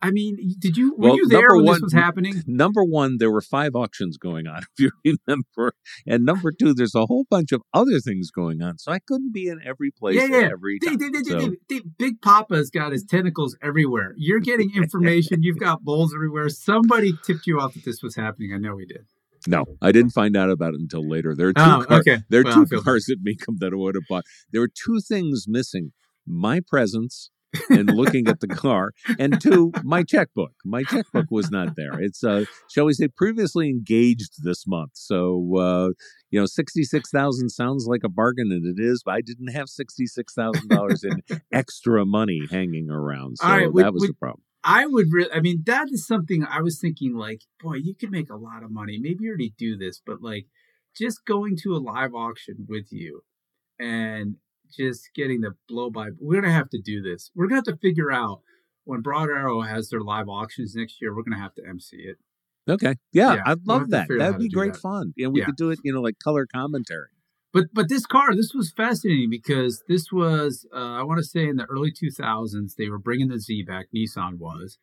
I mean, did you were well, you there when one, this was happening? Number one, there were five auctions going on, if you remember, and number two, there's a whole bunch of other things going on. So I couldn't be in every place yeah, yeah. every time. Dave, Dave, so. Dave, Dave, Big Papa's got his tentacles everywhere. You're getting information. You've got bowls everywhere. Somebody tipped you off that this was happening. I know we did. No, I didn't find out about it until later. There are two, oh, car- okay. there are well, two cars at Mecum that I would have bought. There were two things missing my presence and looking at the car and two my checkbook. My checkbook was not there. It's uh shall we say previously engaged this month. So uh you know 66000 sounds like a bargain and it is but i didn't have $66000 in extra money hanging around. So that was the problem. I would really, I mean, that is something I was thinking like, boy, you could make a lot of money. Maybe you already do this, but like just going to a live auction with you and just getting the blow by. We're gonna have to do this. We're gonna have to figure out when Broad Arrow has their live auctions next year. We're gonna have to MC it. Okay, yeah, yeah I'd love that. That'd be great that. fun. Yeah, we yeah. could do it. You know, like color commentary. But but this car, this was fascinating because this was uh, I want to say in the early 2000s they were bringing the Z back. Nissan was,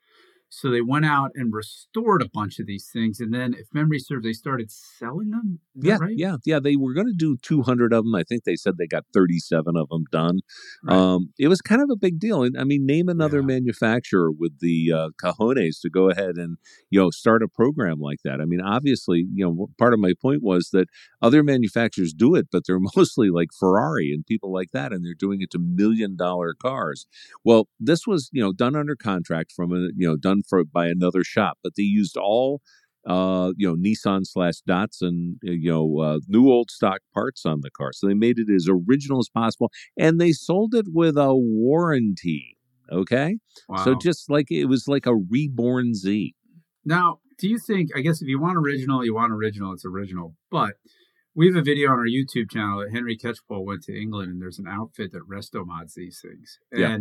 so they went out and restored a bunch of these things, and then, if memory serves, they started selling them. yeah, right? yeah, yeah. They were going to do 200 of them. I think they said they got 37 of them done. Right. Um, it was kind of a big deal. And I mean, name another yeah. manufacturer with the uh, cojones to go ahead and you know start a program like that. I mean, obviously, you know, part of my point was that other manufacturers do it, but they're mostly like Ferrari and people like that, and they're doing it to million dollar cars. Well, this was you know done under contract from a you know done for by another shop, but they used all uh, you know, Nissan slash Datsun, uh, you know, uh, new old stock parts on the car. So they made it as original as possible, and they sold it with a warranty. Okay, wow. so just like it was like a reborn Z. Now, do you think? I guess if you want original, you want original. It's original, but we have a video on our YouTube channel that Henry Catchpole went to England, and there's an outfit that resto mods these things, and. Yeah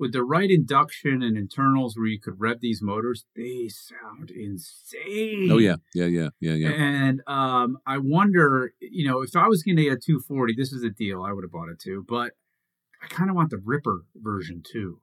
with the right induction and internals where you could rev these motors, they sound insane. Oh yeah, yeah, yeah, yeah, yeah. And um, I wonder, you know, if I was going to get a 240, this is a deal. I would have bought it too, but I kind of want the Ripper version too.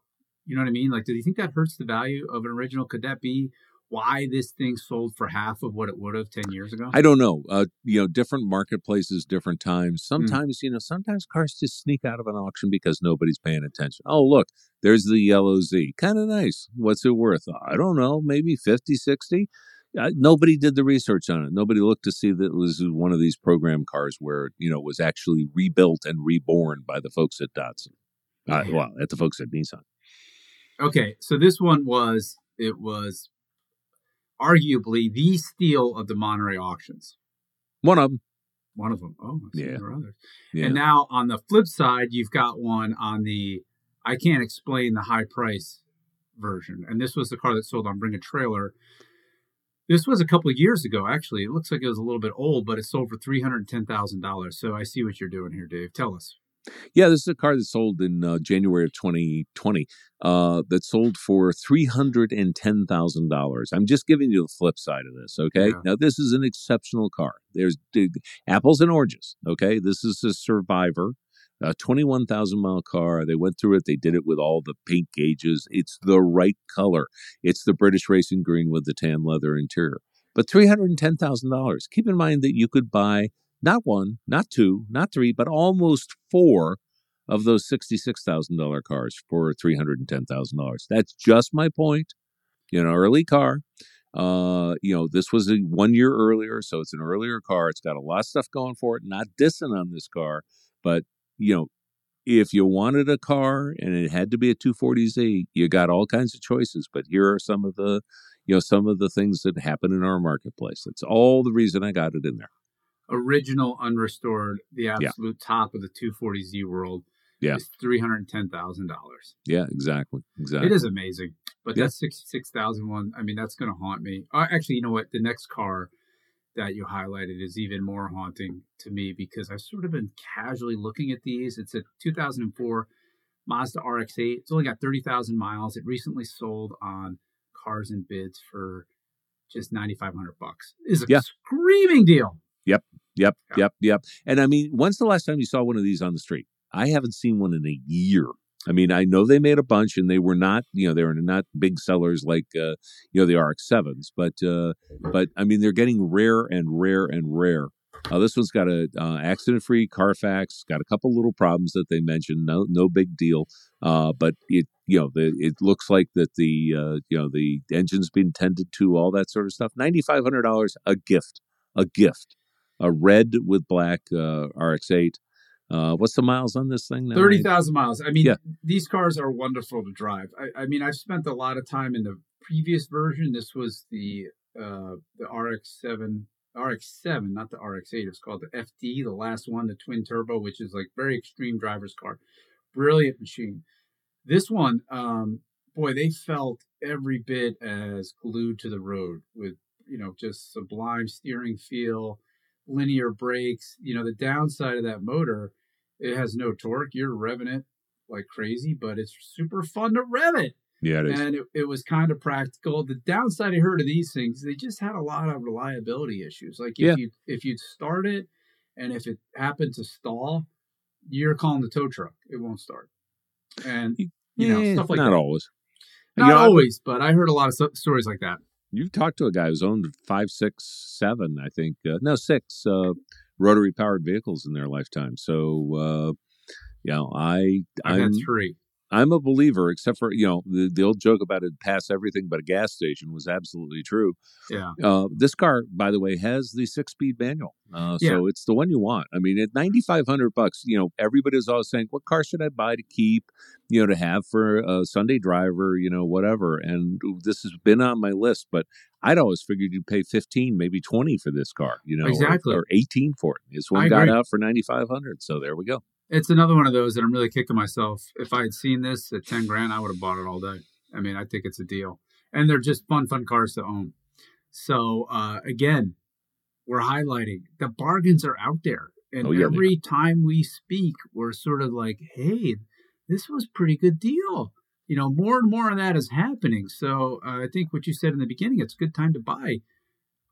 You know what I mean? Like, do you think that hurts the value of an original? Could that be why this thing sold for half of what it would have 10 years ago? I don't know. Uh, you know, different marketplaces, different times. Hmm. Sometimes, mm. you know, sometimes cars just sneak out of an auction because nobody's paying attention. Oh, look, there's the yellow Z. Kind of nice. What's it worth? I don't know, maybe 50, 60. Uh, nobody did the research on it. Nobody looked to see that it was one of these program cars where, you know, was actually rebuilt and reborn by the folks at Datsun. Uh, well, at the folks at Nissan. Okay, so this one was it was arguably the steal of the Monterey auctions. One of them. One of them. Oh, Yeah. there are others. Yeah. And now on the flip side, you've got one on the I can't explain the high price version. And this was the car that sold on Bring a Trailer. This was a couple of years ago, actually. It looks like it was a little bit old, but it sold for three hundred ten thousand dollars. So I see what you're doing here, Dave. Tell us. Yeah, this is a car that sold in uh, January of 2020 uh, that sold for $310,000. I'm just giving you the flip side of this, okay? Yeah. Now, this is an exceptional car. There's apples and oranges, okay? This is a Survivor, a 21,000 mile car. They went through it, they did it with all the paint gauges. It's the right color. It's the British Racing Green with the tan leather interior. But $310,000. Keep in mind that you could buy not one, not two, not three, but almost four of those $66,000 cars for $310,000. That's just my point. You know, early car. Uh, you know, this was a one year earlier, so it's an earlier car. It's got a lot of stuff going for it. Not dissing on this car, but you know, if you wanted a car and it had to be a 240Z, you got all kinds of choices. But here are some of the, you know, some of the things that happen in our marketplace. That's all the reason I got it in there. Original unrestored, the absolute top of the 240Z world Yeah. is three hundred ten thousand dollars. Yeah, exactly, exactly. It is amazing. But Yeah. that sixty-six thousand one, I mean, that's going to haunt me. Uh, actually, you know what? The next car that you highlighted is even more haunting to me because I've sort of been casually looking at these. It's a 2004 Mazda RX-8. It's only got 30,000 miles. It recently sold on Cars and Bids for just 9,500 bucks. Is a Yeah. screaming deal. Yep, Yeah. yep, yep. And I mean, when's the last time you saw one of these on the street? I haven't seen one in a year. I mean, I know they made a bunch, and they were not, you know, they were not big sellers like, uh, you know, the RX sevens, but, uh, but I mean, they're getting rare and rare and rare. Uh, this one's got a uh, accident-free Carfax. Got a couple little problems that they mentioned. No, no big deal. Uh, but it, you know, the, it looks like that the, uh, you know, the engine's been tended to, all that sort of stuff. Ninety-five hundred dollars, a gift, a gift. A red with black uh, RX-8. Uh, what's the miles on this thing now? Thirty thousand miles. I mean, Yeah. these cars are wonderful to drive. I, I mean, I've spent a lot of time in the previous version. This was the uh, the RX-7, RX-7, not the RX-8. It's called the FD, the last one, the twin turbo, which is like very extreme driver's car. Brilliant machine. This one, um, boy, they felt every bit as glued to the road with you know just sublime steering feel, linear brakes. You know, the downside of that motor it has no torque. You're revving it like crazy, but it's super fun to rev it. Yeah, it is. And it, it was kind of practical. The downside I heard of these things, they just had a lot of reliability issues. Like if Yeah. you if you start it and if it happened to stall, you're calling the tow truck. It won't start. And you know, Eh, stuff like not that. always. not You know, always, but I heard a lot of stories like that. You've talked to a guy who's owned five, six, seven, I think. Uh, no, six uh, rotary powered vehicles in their lifetime. So, uh, you know, I, I've I'm, had three. I'm a believer, except for, you know, the, the old joke about it pass everything but a gas station was absolutely true. Yeah. Uh, this car, by the way, has the six speed manual. Uh, so it's the one you want. I mean, at 9,500 bucks, you know, everybody's always saying, what car should I buy to keep, you know, to have for a Sunday driver, you know, whatever. And this has been on my list, but I'd always figured you'd pay 15, maybe 20 for this car, you know, or- Exactly. or, 18 for it. This one I got agree. out for 9,500. So there we go. It's another one of those that I'm really kicking myself. If I had seen this at 10 grand, I would have bought it all day. I mean, I think it's a deal. And they're just fun, fun cars to own. So, uh, again, we're highlighting the bargains are out there. And Oh, yeah, every time we speak, we're sort of like, hey, this was a pretty good deal. You know, more and more of that is happening. So uh, I think what you said in the beginning, it's a good time to buy.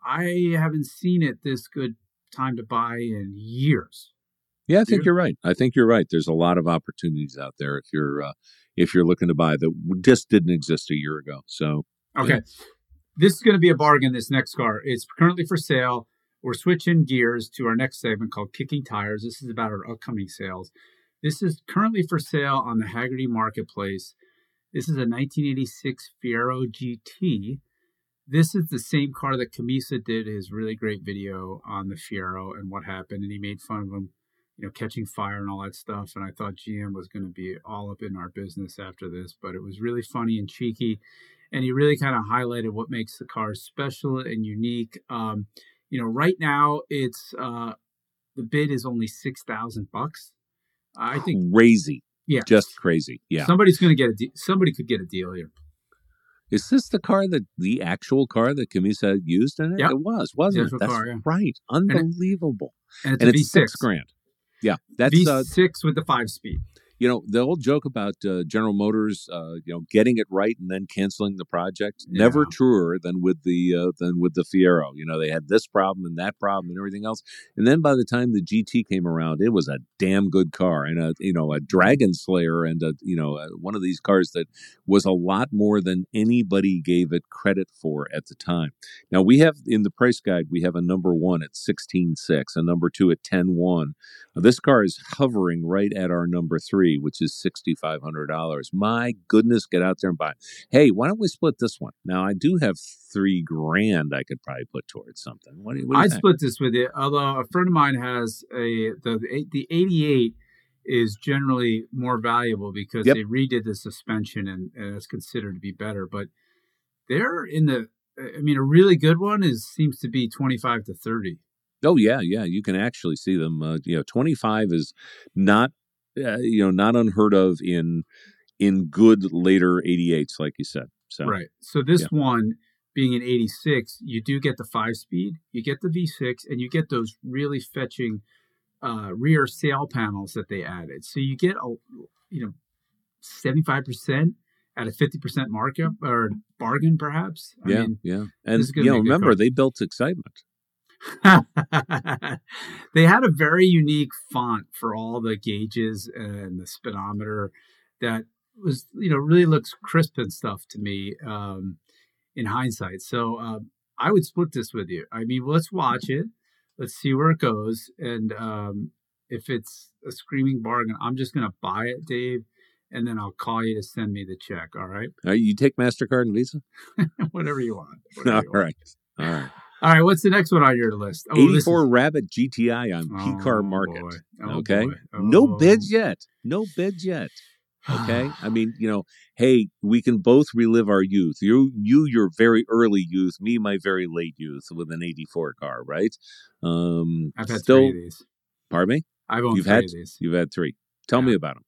I haven't seen it this good time to buy in years. Yeah, I think Yeah. you're right. I think you're right. There's a lot of opportunities out there if you're uh, if you're looking to buy that just didn't exist a year ago. So Okay. This is going to be a bargain, this next car. It's currently for sale. We're switching gears to our next segment called Kicking Tires. This is about our upcoming sales. This is currently for sale on the Hagerty Marketplace. This is a 1986 Fiero GT. This is the same car that Cammisa did his really great video on the Fiero and what happened, and he made fun of him, you know, catching fire and all that stuff. And I thought GM was going to be all up in our business after this, but it was really funny and cheeky and he really kind of highlighted what makes the car special and unique. Um, you know, right now it's uh, the bid is only six thousand bucks. I think crazy. Yeah, just crazy. Yeah, somebody's going to get a. De- somebody could get a deal here. Is this the car that the actual car that Cammisa used in it? Yep. It was, wasn't it? That's car, yeah. right. Unbelievable. And it's, and a it's V6. six grand. Yeah, that's uh, V6 with the five speed. You know the old joke about uh, General Motors, uh, you know, getting it right and then canceling the project. Never truer than with the uh, than with the Fiero. You know, they had this problem and that problem and everything else. And then by the time the GT came around, it was a damn good car and a you know a Dragon Slayer and a you know a, one of these cars that was a lot more than anybody gave it credit for at the time. Now we have in the price guide we have a number one at sixteen six, a number two at ten one. Now, this car is hovering right at our number three, which is sixty five hundred dollars. My goodness, get out there and buy. it. Hey, why don't we split this one? Now I do have three grand I could probably put towards something. What do you, what do you think? split this with you. Although a friend of mine has a the the, the 88 is generally more valuable because Yep. they redid the suspension and, and it's considered to be better. But they're in the. I mean, a really good one is seems to be 25 to 30. Oh yeah, yeah. You can actually see them. Uh, you know, twenty five is not uh, you know not unheard of in in good later eighty eights, like you said. So Right. So this Yeah. one being an 86, you do get the five speed, you get the V6, and you get those really fetching uh, rear sail panels that they added. So you get a you know 75% at a 50% markup or bargain, perhaps. I yeah, mean, yeah. And you know, be a good remember car. they built excitement. they had a very unique font for all the gauges and the speedometer that was you know really looks crisp and stuff to me um in hindsight so um i would split this with you i mean let's watch it let's see where it goes and um if it's a screaming bargain i'm just gonna buy it dave and then i'll call you to send me the check all right Uh, you take Mastercard and Visa. whatever you want whatever All you want. right, all right. All right what's the next one on your list Oh, Eighty this four is- Rabbit GTI on P Car Oh, Market. Oh, okay, boy. no Oh. bids yet. No bids yet. Okay, I mean, you know, hey, we can both relive our youth. You, you, your very early youth. Me, my very late youth with an '84 car, right? Um, I've had still, three of these. pardon me. I've owned You've three had of these. you've had three. Tell me about them.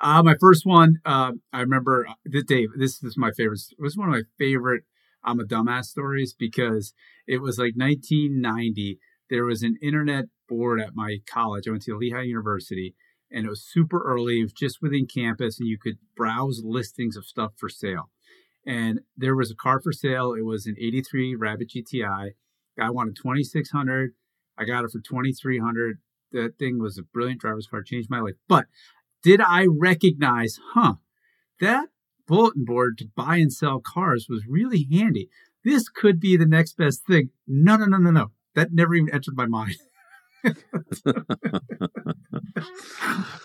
Uh, my first one, uh, I remember uh, Dave. This is my favorite. It was one of my favorite. I'm a dumbass stories because it was like 1990. There was an internet board at my college. I went to Lehigh University, and it was super early. It was just within campus, and you could browse listings of stuff for sale. And there was a car for sale. It was an '83 Rabbit GTI. I wanted 2,600. I got it for 2,300. That thing was a brilliant driver's car. Changed my life. But did I recognize, huh, that bulletin board to buy and sell cars was really handy. This could be the next best thing. No, no, no, no, no. That never even entered my mind.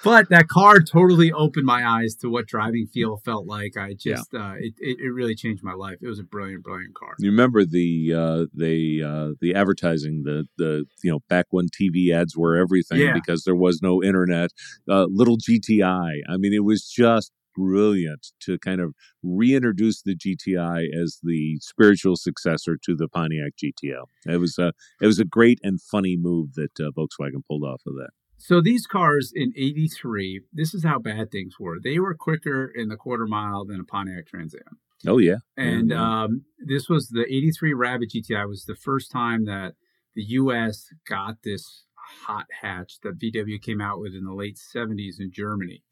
but that car totally opened my eyes to what driving feel felt like. I just, uh, it, it, it really changed my life. It was a brilliant, brilliant car. You remember the uh, the uh, the advertising, the the you know back when TV ads were everything Yeah. because there was no internet. Uh, little GTI. I mean, it was just brilliant to kind of reintroduce the GTI as the spiritual successor to the Pontiac GTO. It was a it was a great and funny move that uh, Volkswagen pulled off of that. So these cars in 83, this is how bad things were. They were quicker in the quarter mile than a Pontiac Trans Am. Oh yeah, And Yeah. um, this was the 83 Rabbit GTI was the first time that the US got this hot hatch that VW came out with in the late 70s in Germany.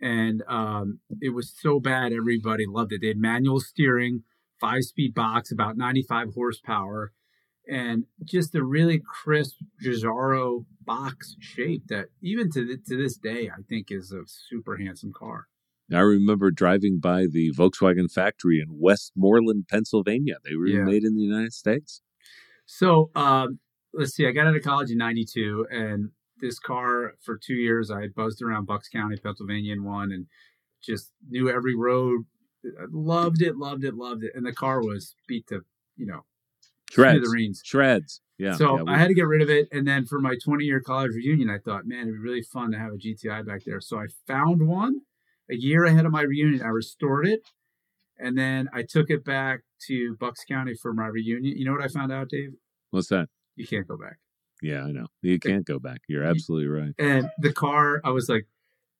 And um, it was so bad, everybody loved it. They had manual steering, five speed box, about 95 horsepower, and just a really crisp Giugiaro box shape that even to, th- to this day, I think is a super handsome car. I remember driving by the Volkswagen factory in Westmoreland, Pennsylvania. They were Yeah. made in the United States. So um, let's see. I got out of college in '92, and this car for two years I buzzed around Bucks County, Pennsylvania, in one, and just knew every road. I Loved it, loved it, loved it, and the car was beat to you know Shreds. smithereens. Shreds. Yeah. so yeah, we- I had to get rid of it, and then for my 20 year college reunion, I thought, man, it'd be really fun to have a GTI back there. So I found one a year ahead of my reunion. I restored it, and then I took it back to Bucks County for my reunion. You know what I found out, Dave? What's that? You can't go back. Yeah, I know. You can't go back. You're absolutely right. And the car, I was like,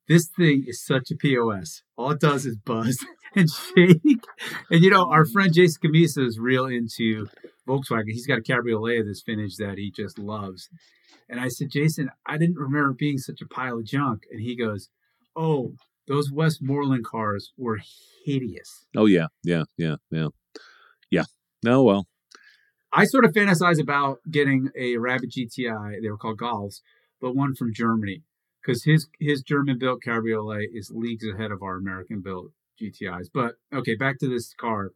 this thing is such a POS. All it does is buzz and shake. And you know, our friend Jason Cammisa is real into Volkswagen. He's got a cabriolet of this vintage that he just loves. And I said, Jason, I didn't remember being such a pile of junk. And he goes, Oh, those Westmoreland cars were hideous. Oh yeah, yeah, yeah, yeah, yeah. No, well, I sort of fantasize about getting a Rabbit GTI. They were called Golfs, but one from Germany because his his German built cabriolet is leagues ahead of our American built GTIs. But okay, back to this car.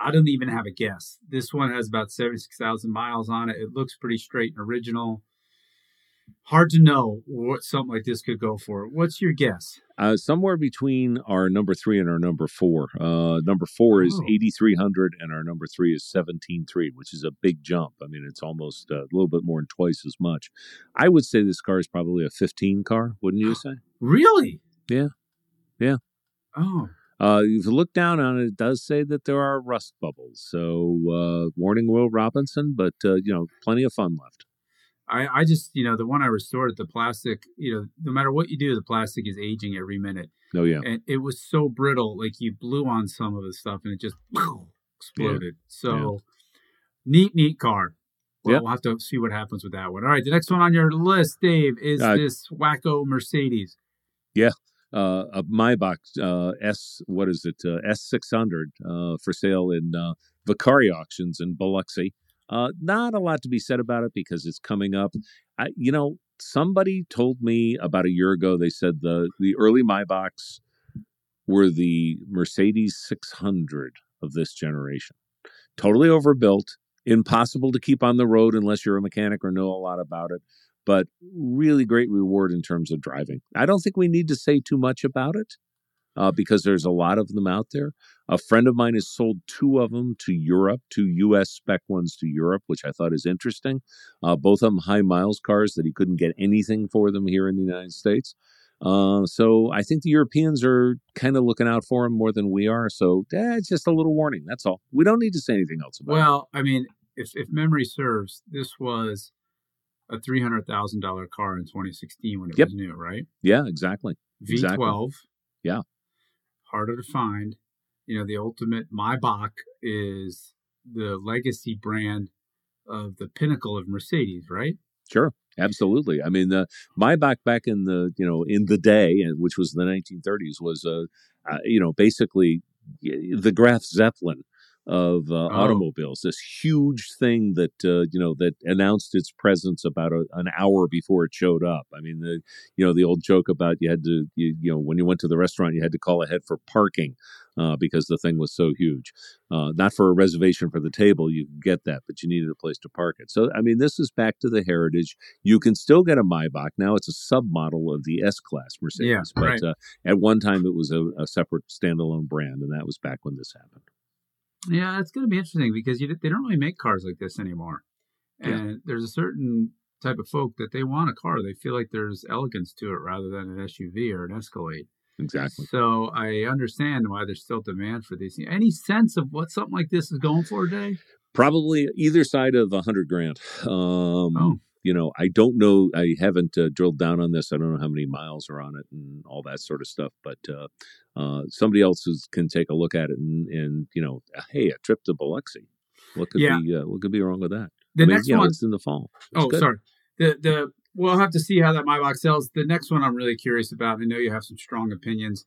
I don't even have a guess. This one has about seventy six thousand miles on it. It looks pretty straight and original hard to know what something like this could go for. What's your guess? Uh, somewhere between our number three and our number four. Uh, number four is oh. 8,300 and our number three is 17,3, which is a big jump. I mean, it's almost a little bit more than twice as much. I would say this car is probably a 15 car, wouldn't you say? Really? Yeah. Yeah. Oh. Uh, if you look down on it, it does say that there are rust bubbles. So, uh, warning Will Robinson, but, uh, you know, plenty of fun left. I, I just, you know, the one I restored, the plastic, you know, no matter what you do, the plastic is aging every minute. Oh, yeah. And it was so brittle, like you blew on some of the stuff and it just exploded. Yeah. So yeah. neat, neat car. Well, yep. we'll have to see what happens with that one. All right. The next one on your list, Dave, is uh, this wacko Mercedes. Yeah. Uh, a Maybach uh, S, what is it? Uh, S600 uh, for sale in uh, Vicari auctions in Biloxi. Uh, not a lot to be said about it because it's coming up. I, you know, somebody told me about a year ago. They said the the early Maybachs were the Mercedes 600 of this generation. Totally overbuilt, impossible to keep on the road unless you're a mechanic or know a lot about it. But really great reward in terms of driving. I don't think we need to say too much about it uh, because there's a lot of them out there. A friend of mine has sold two of them to Europe, two U.S. spec ones to Europe, which I thought is interesting. Uh, both of them high miles cars that he couldn't get anything for them here in the United States. Uh, so I think the Europeans are kind of looking out for him more than we are. So eh, it's just a little warning. That's all. We don't need to say anything else about well, it. Well, I mean, if, if memory serves, this was a three hundred thousand dollar car in 2016 when it yep. was new, right? Yeah, exactly. V12. Exactly. Yeah harder to find. You know, the ultimate Maybach is the legacy brand of the pinnacle of Mercedes, right? Sure, absolutely. I mean, the Maybach back in the you know in the day, which was the 1930s, was a uh, uh, you know basically the Graf Zeppelin of uh, oh. automobiles. This huge thing that uh, you know that announced its presence about a, an hour before it showed up. I mean, the you know the old joke about you had to you, you know when you went to the restaurant you had to call ahead for parking uh, because the thing was so huge. Uh, not for a reservation for the table, you could get that, but you needed a place to park it. So I mean, this is back to the heritage. You can still get a Maybach now. It's a submodel of the S class Mercedes, yeah, but right. Uh, at one time it was a, a separate standalone brand, and that was back when this happened. Yeah, it's going to be interesting because you, they don't really make cars like this anymore. And yeah. there's a certain type of folk that they want a car. They feel like there's elegance to it rather than an SUV or an Escalade. Exactly. So I understand why there's still demand for these. Any sense of what something like this is going for today? Probably either side of a hundred grand. Um, oh you know, I don't know. I haven't uh, drilled down on this. I don't know how many miles are on it and all that sort of stuff. But uh, uh, somebody else is, can take a look at it and, and you know, uh, hey, a trip to Biloxi. What could yeah. be uh, what could be wrong with that? The I mean, next one, it's in the fall. It's oh, good. sorry. The the we'll have to see how that Maybach sells. The next one I'm really curious about. I know you have some strong opinions.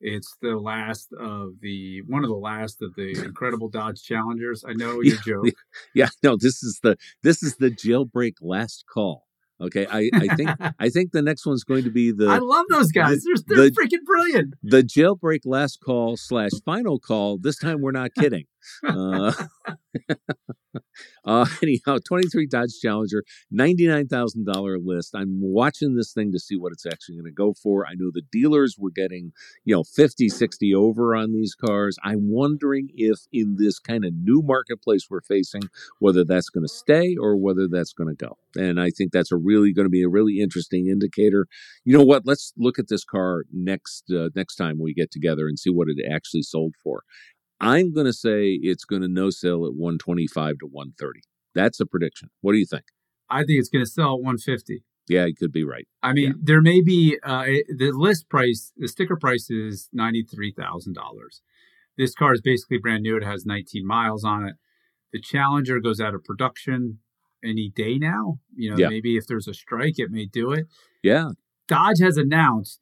It's the last of the one of the last of the incredible Dodge Challengers. I know you joke. Yeah, no, this is the this is the jailbreak last call. Okay, I, I think I think the next one's going to be the. I love those guys. The, they're they're the, freaking brilliant. The jailbreak last call slash final call. This time we're not kidding. uh, uh, anyhow, 23 Dodge Challenger, $99,000 list. I'm watching this thing to see what it's actually going to go for. I know the dealers were getting, you know, 50, 60 over on these cars. I'm wondering if in this kind of new marketplace we're facing, whether that's going to stay or whether that's going to go. And I think that's a really going to be a really interesting indicator. You know what? Let's look at this car next uh, next time we get together and see what it actually sold for. I'm going to say it's going to no sell at 125 to 130. That's a prediction. What do you think? I think it's going to sell at 150. Yeah, you could be right. I mean, Yeah. there may be uh, the list price, the sticker price is ninety three thousand dollars. This car is basically brand new. It has 19 miles on it. The Challenger goes out of production any day now. You know, Yeah. maybe if there's a strike, it may do it. Yeah. Dodge has announced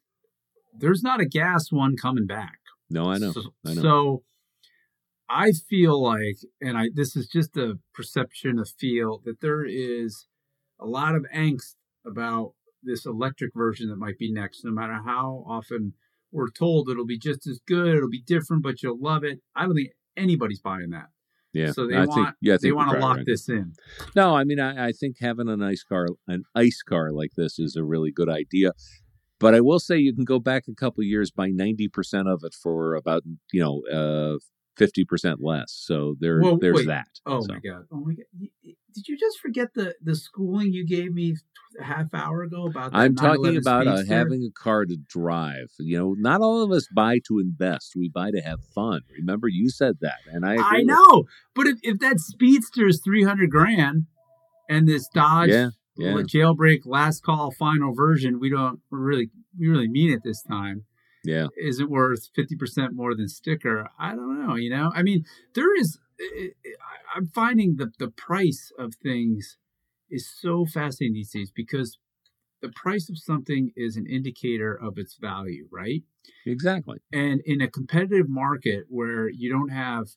there's not a gas one coming back. No, I know. So, I know. so I feel like, and I this is just a perception, a feel that there is a lot of angst about this electric version that might be next, no matter how often we're told it'll be just as good, it'll be different, but you'll love it. I don't think anybody's buying that. yeah. So they I want think, yeah, I think they want to lock right. this in. No, I mean, I, I think having an ice car, an ice car like this, is a really good idea. But I will say, you can go back a couple years, buy ninety percent of it for about you know uh, fifty percent less. So there, Well, there's wait. that. Oh So, my god! Oh my god! Did you just forget the the schooling you gave me a half hour ago about? I'm talking about uh, having a car to drive. You know, not all of us buy to invest; we buy to have fun. Remember, you said that, and I. Agree I know, but if, if that Speedster is three hundred grand, and this Dodge Yeah, yeah. jailbreak last call final version, we don't really we really mean it this time. Yeah, is it worth fifty percent more than sticker. I don't know. You know, I mean, there is. I'm finding the the price of things is so fascinating these days because the price of something is an indicator of its value, right? exactly. and in a competitive market where you don't have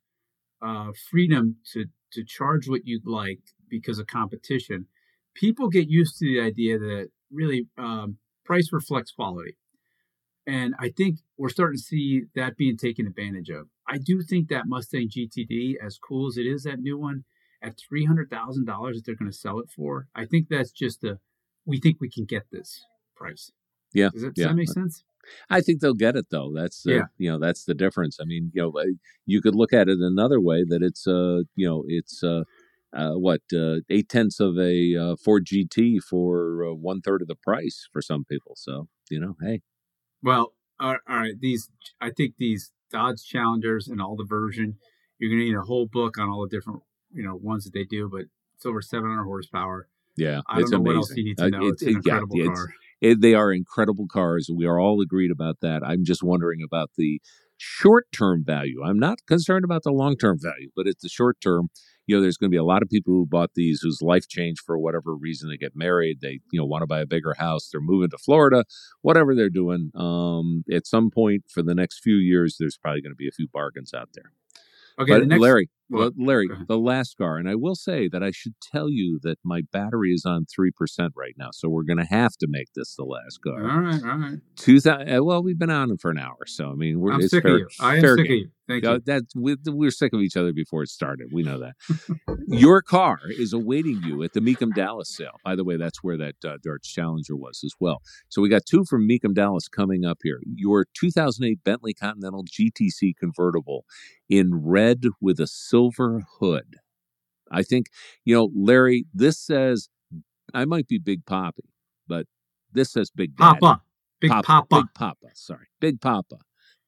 uh, freedom to to charge what you'd like because of competition, people get used to the idea that really um, price reflects quality, and I think we're starting to see that being taken advantage of. I do think that Mustang GTD, as cool as it is, that new one at three hundred thousand dollars that they're going to sell it for, I think that's just a we think we can get this price. Yeah, Does that, yeah. does that make sense? I think they'll get it though. That's the, Yeah. you know that's the difference. I mean, you know, uh, you could look at it another way that it's uh you know it's uh, uh what uh, eight tenths of a uh, Ford GT for uh, one third of the price for some people. So you know, hey, Well, all all right. These, I think these Dodge Challengers and all the version, you're going to need a whole book on all the different, you know, ones that they do. But it's over 700 horsepower. yeah, I don't it's know amazing. what else you need to Uh, it- it's an it- yeah, it's- car. it- they are incredible cars. We are all agreed about that. I'm just wondering about the short term value. I'm not concerned about the long term value, but it's the short term. You know, there's going to be a lot of people who bought these whose life changed for whatever reason. They get married, they you know want to buy a bigger house, they're moving to Florida, whatever they're doing. Um, at some point for the next few years, there's probably going to be a few bargains out there. Okay, but the next, Larry, well, Larry, the last car, and I will say that I should tell you that my battery is on three percent right now, so we're going to have to make this the last car. All right, all right. Two thousand. Well, we've been on them for an hour, so I mean, we're I'm it's sick fair, of you. I am sick game. of you. Thank you. that we, we're sick of each other before it started. We know that. Your car is awaiting you at the Mecum Dallas sale. By the way, that's where that uh, Dodge Challenger was as well. So we got two from Mecum Dallas coming up here. Your 2008 Bentley Continental GTC convertible in red with a silver hood. I think you know, Larry. This says I might be Big Poppy, but this says Big Daddy. Papa, big Papa. Big Papa. Sorry, Big Papa.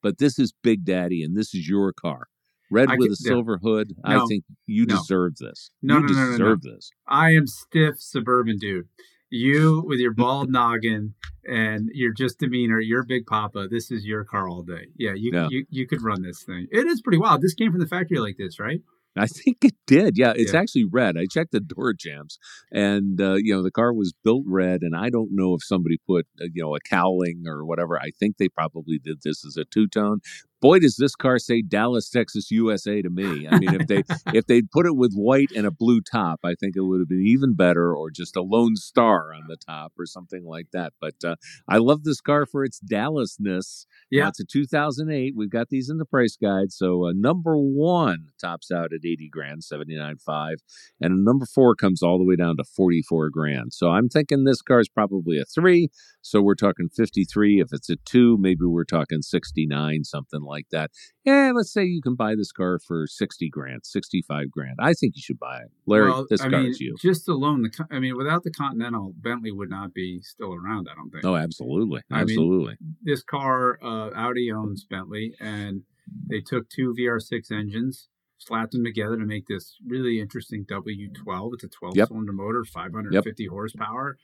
But this is Big Daddy, and this is your car. Red I with get- a yeah. silver hood. I think you No. deserve this. No, you no, no, no, no. deserve this. I am stiff suburban dude. You with your bald noggin and your just demeanor, you're big papa. This is your car all day. Yeah, you Yeah. you you could run this thing. It is pretty wild. This came from the factory like this, right? I think it did. Yeah, it's Yeah. actually red. I checked the door jambs, and uh, you know the car was built red. And I don't know if somebody put uh, you know a cowling or whatever. I think they probably did this as a two tone. Boy, does this car say Dallas, Texas, USA to me. I mean, if they if they'd put it with white and a blue top, I think it would have been even better, or just a lone star on the top or something like that. But uh, I love this car for its Dallasness. Yeah. It's a 2008. We've got these in the price guide. So uh, number one tops out at 80 grand, 79.5, and number four comes all the way down to 44 grand. So I'm thinking this car is probably a three. So we're talking 53. If it's a two, maybe we're talking 69, something like that. Yeah, let's say you can buy this car for 60 grand, 65 grand. I think you should buy it. Larry, well, this I car mean, is you. just alone the. I mean, without the Continental, Bentley would not be still around. I don't think. Oh, absolutely. I mean, Absolutely. This car, uh, Audi owns Bentley, and they took two VR6 engines slapped them together to make this really interesting W12. It's a 12 yep. cylinder motor, 550 yep. horsepower.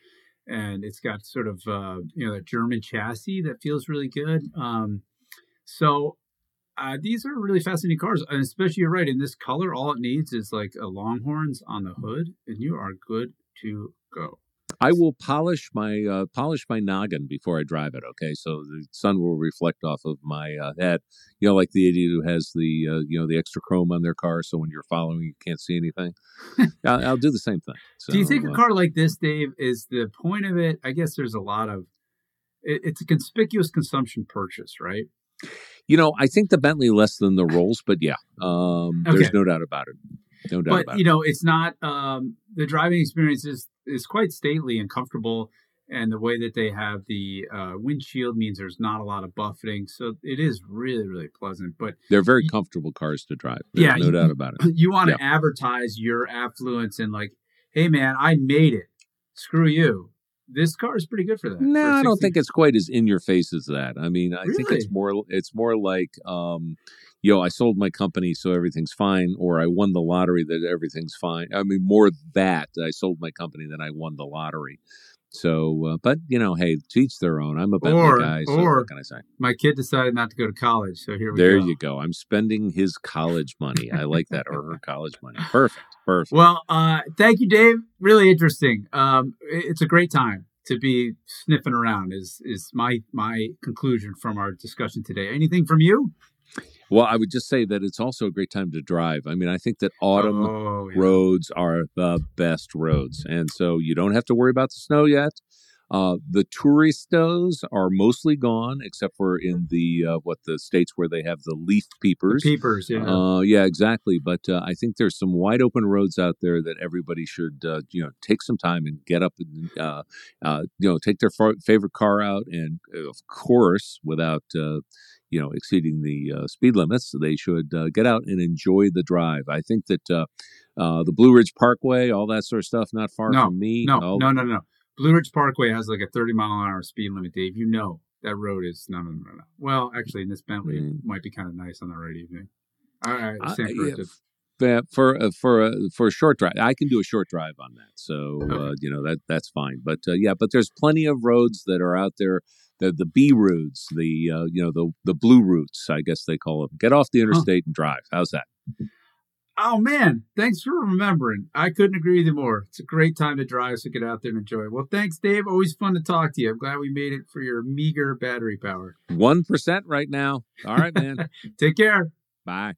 And it's got sort of, uh, you know, that German chassis that feels really good. Um, so uh, these are really fascinating cars. And especially, you're right, in this color, all it needs is like a Longhorns on the hood, and you are good to go. I will polish my uh, polish my noggin before I drive it. Okay, so the sun will reflect off of my uh, head. You know, like the idiot who has the uh, you know the extra chrome on their car, so when you're following, you can't see anything. I'll, I'll, do the same thing. So, do you think a uh, car like this, Dave, is the point of it? I guess there's a lot of it, it's a conspicuous consumption purchase, right? You know, I think the Bentley less than the Rolls, but yeah, um, okay. there's no doubt about it. No doubt about it. but, you know, it's not um, the driving experience is is quite stately and comfortable, and the way that they have the uh, windshield means there's not a lot of buffeting, so it is really really pleasant. But they're very comfortable cars to drive. There's yeah, no you, doubt about it. You want to yeah. advertise your affluence and like, hey man, I made it. Screw you this car is pretty good for that. No, I don't think it's quite as in your face as that. I mean, I really? think it's more it's more like um, yo, I sold my company so everything's fine, or I won the lottery that everything's fine. I mean, more that I sold my company than I won the lottery. So, uh, but you know, hey, teach their own. I'm a Bentley or, guy. So or what can I say? My kid decided not to go to college, so here we there go. There you go. I'm spending his college money. I like that, or her college money. Perfect, perfect. Well, uh, thank you, Dave. Really interesting. Um, it's a great time to be sniffing around. Is is my my conclusion from our discussion today? Anything from you? Well, I would just say that it's also a great time to drive. I mean, I think that autumn oh, yeah. roads are the best roads. And so you don't have to worry about the snow yet. Uh, the touristos are mostly gone, except for in the uh, what the states where they have the leaf peepers. The peepers, yeah, uh, yeah, exactly. But uh, I think there's some wide open roads out there that everybody should uh, you know take some time and get up and uh, you know take their f- favorite car out, and of course, without you know exceeding the uh, speed limits, they should uh, get out and enjoy the drive. I think that uh, uh the Blue Ridge Parkway, all that sort of stuff, not far no, from me. No, all... no, no, no. Blue Ridge Parkway has like a 30 mile an hour speed limit, Dave. You know that road is no, no, no, no. Well, actually, in this Bentley, mm. it might be kind of nice on the right evening. All right, corrected. Yeah, for uh, for a for a short drive. I can do a short drive on that, so uh, you know that that's fine. But uh, yeah, but there's plenty of roads that are out there the the B routes, the uh, you know the the blue routes, I guess they call them. Get off the interstate huh. and drive. How's that? Oh man, thanks for remembering. I couldn't agree with you more. It's a great time to drive, so get out there and enjoy. Well, thanks, Dave. Always fun to talk to you. I'm glad we made it for your meager battery power. One percent right now. All right, man. Take care. Bye.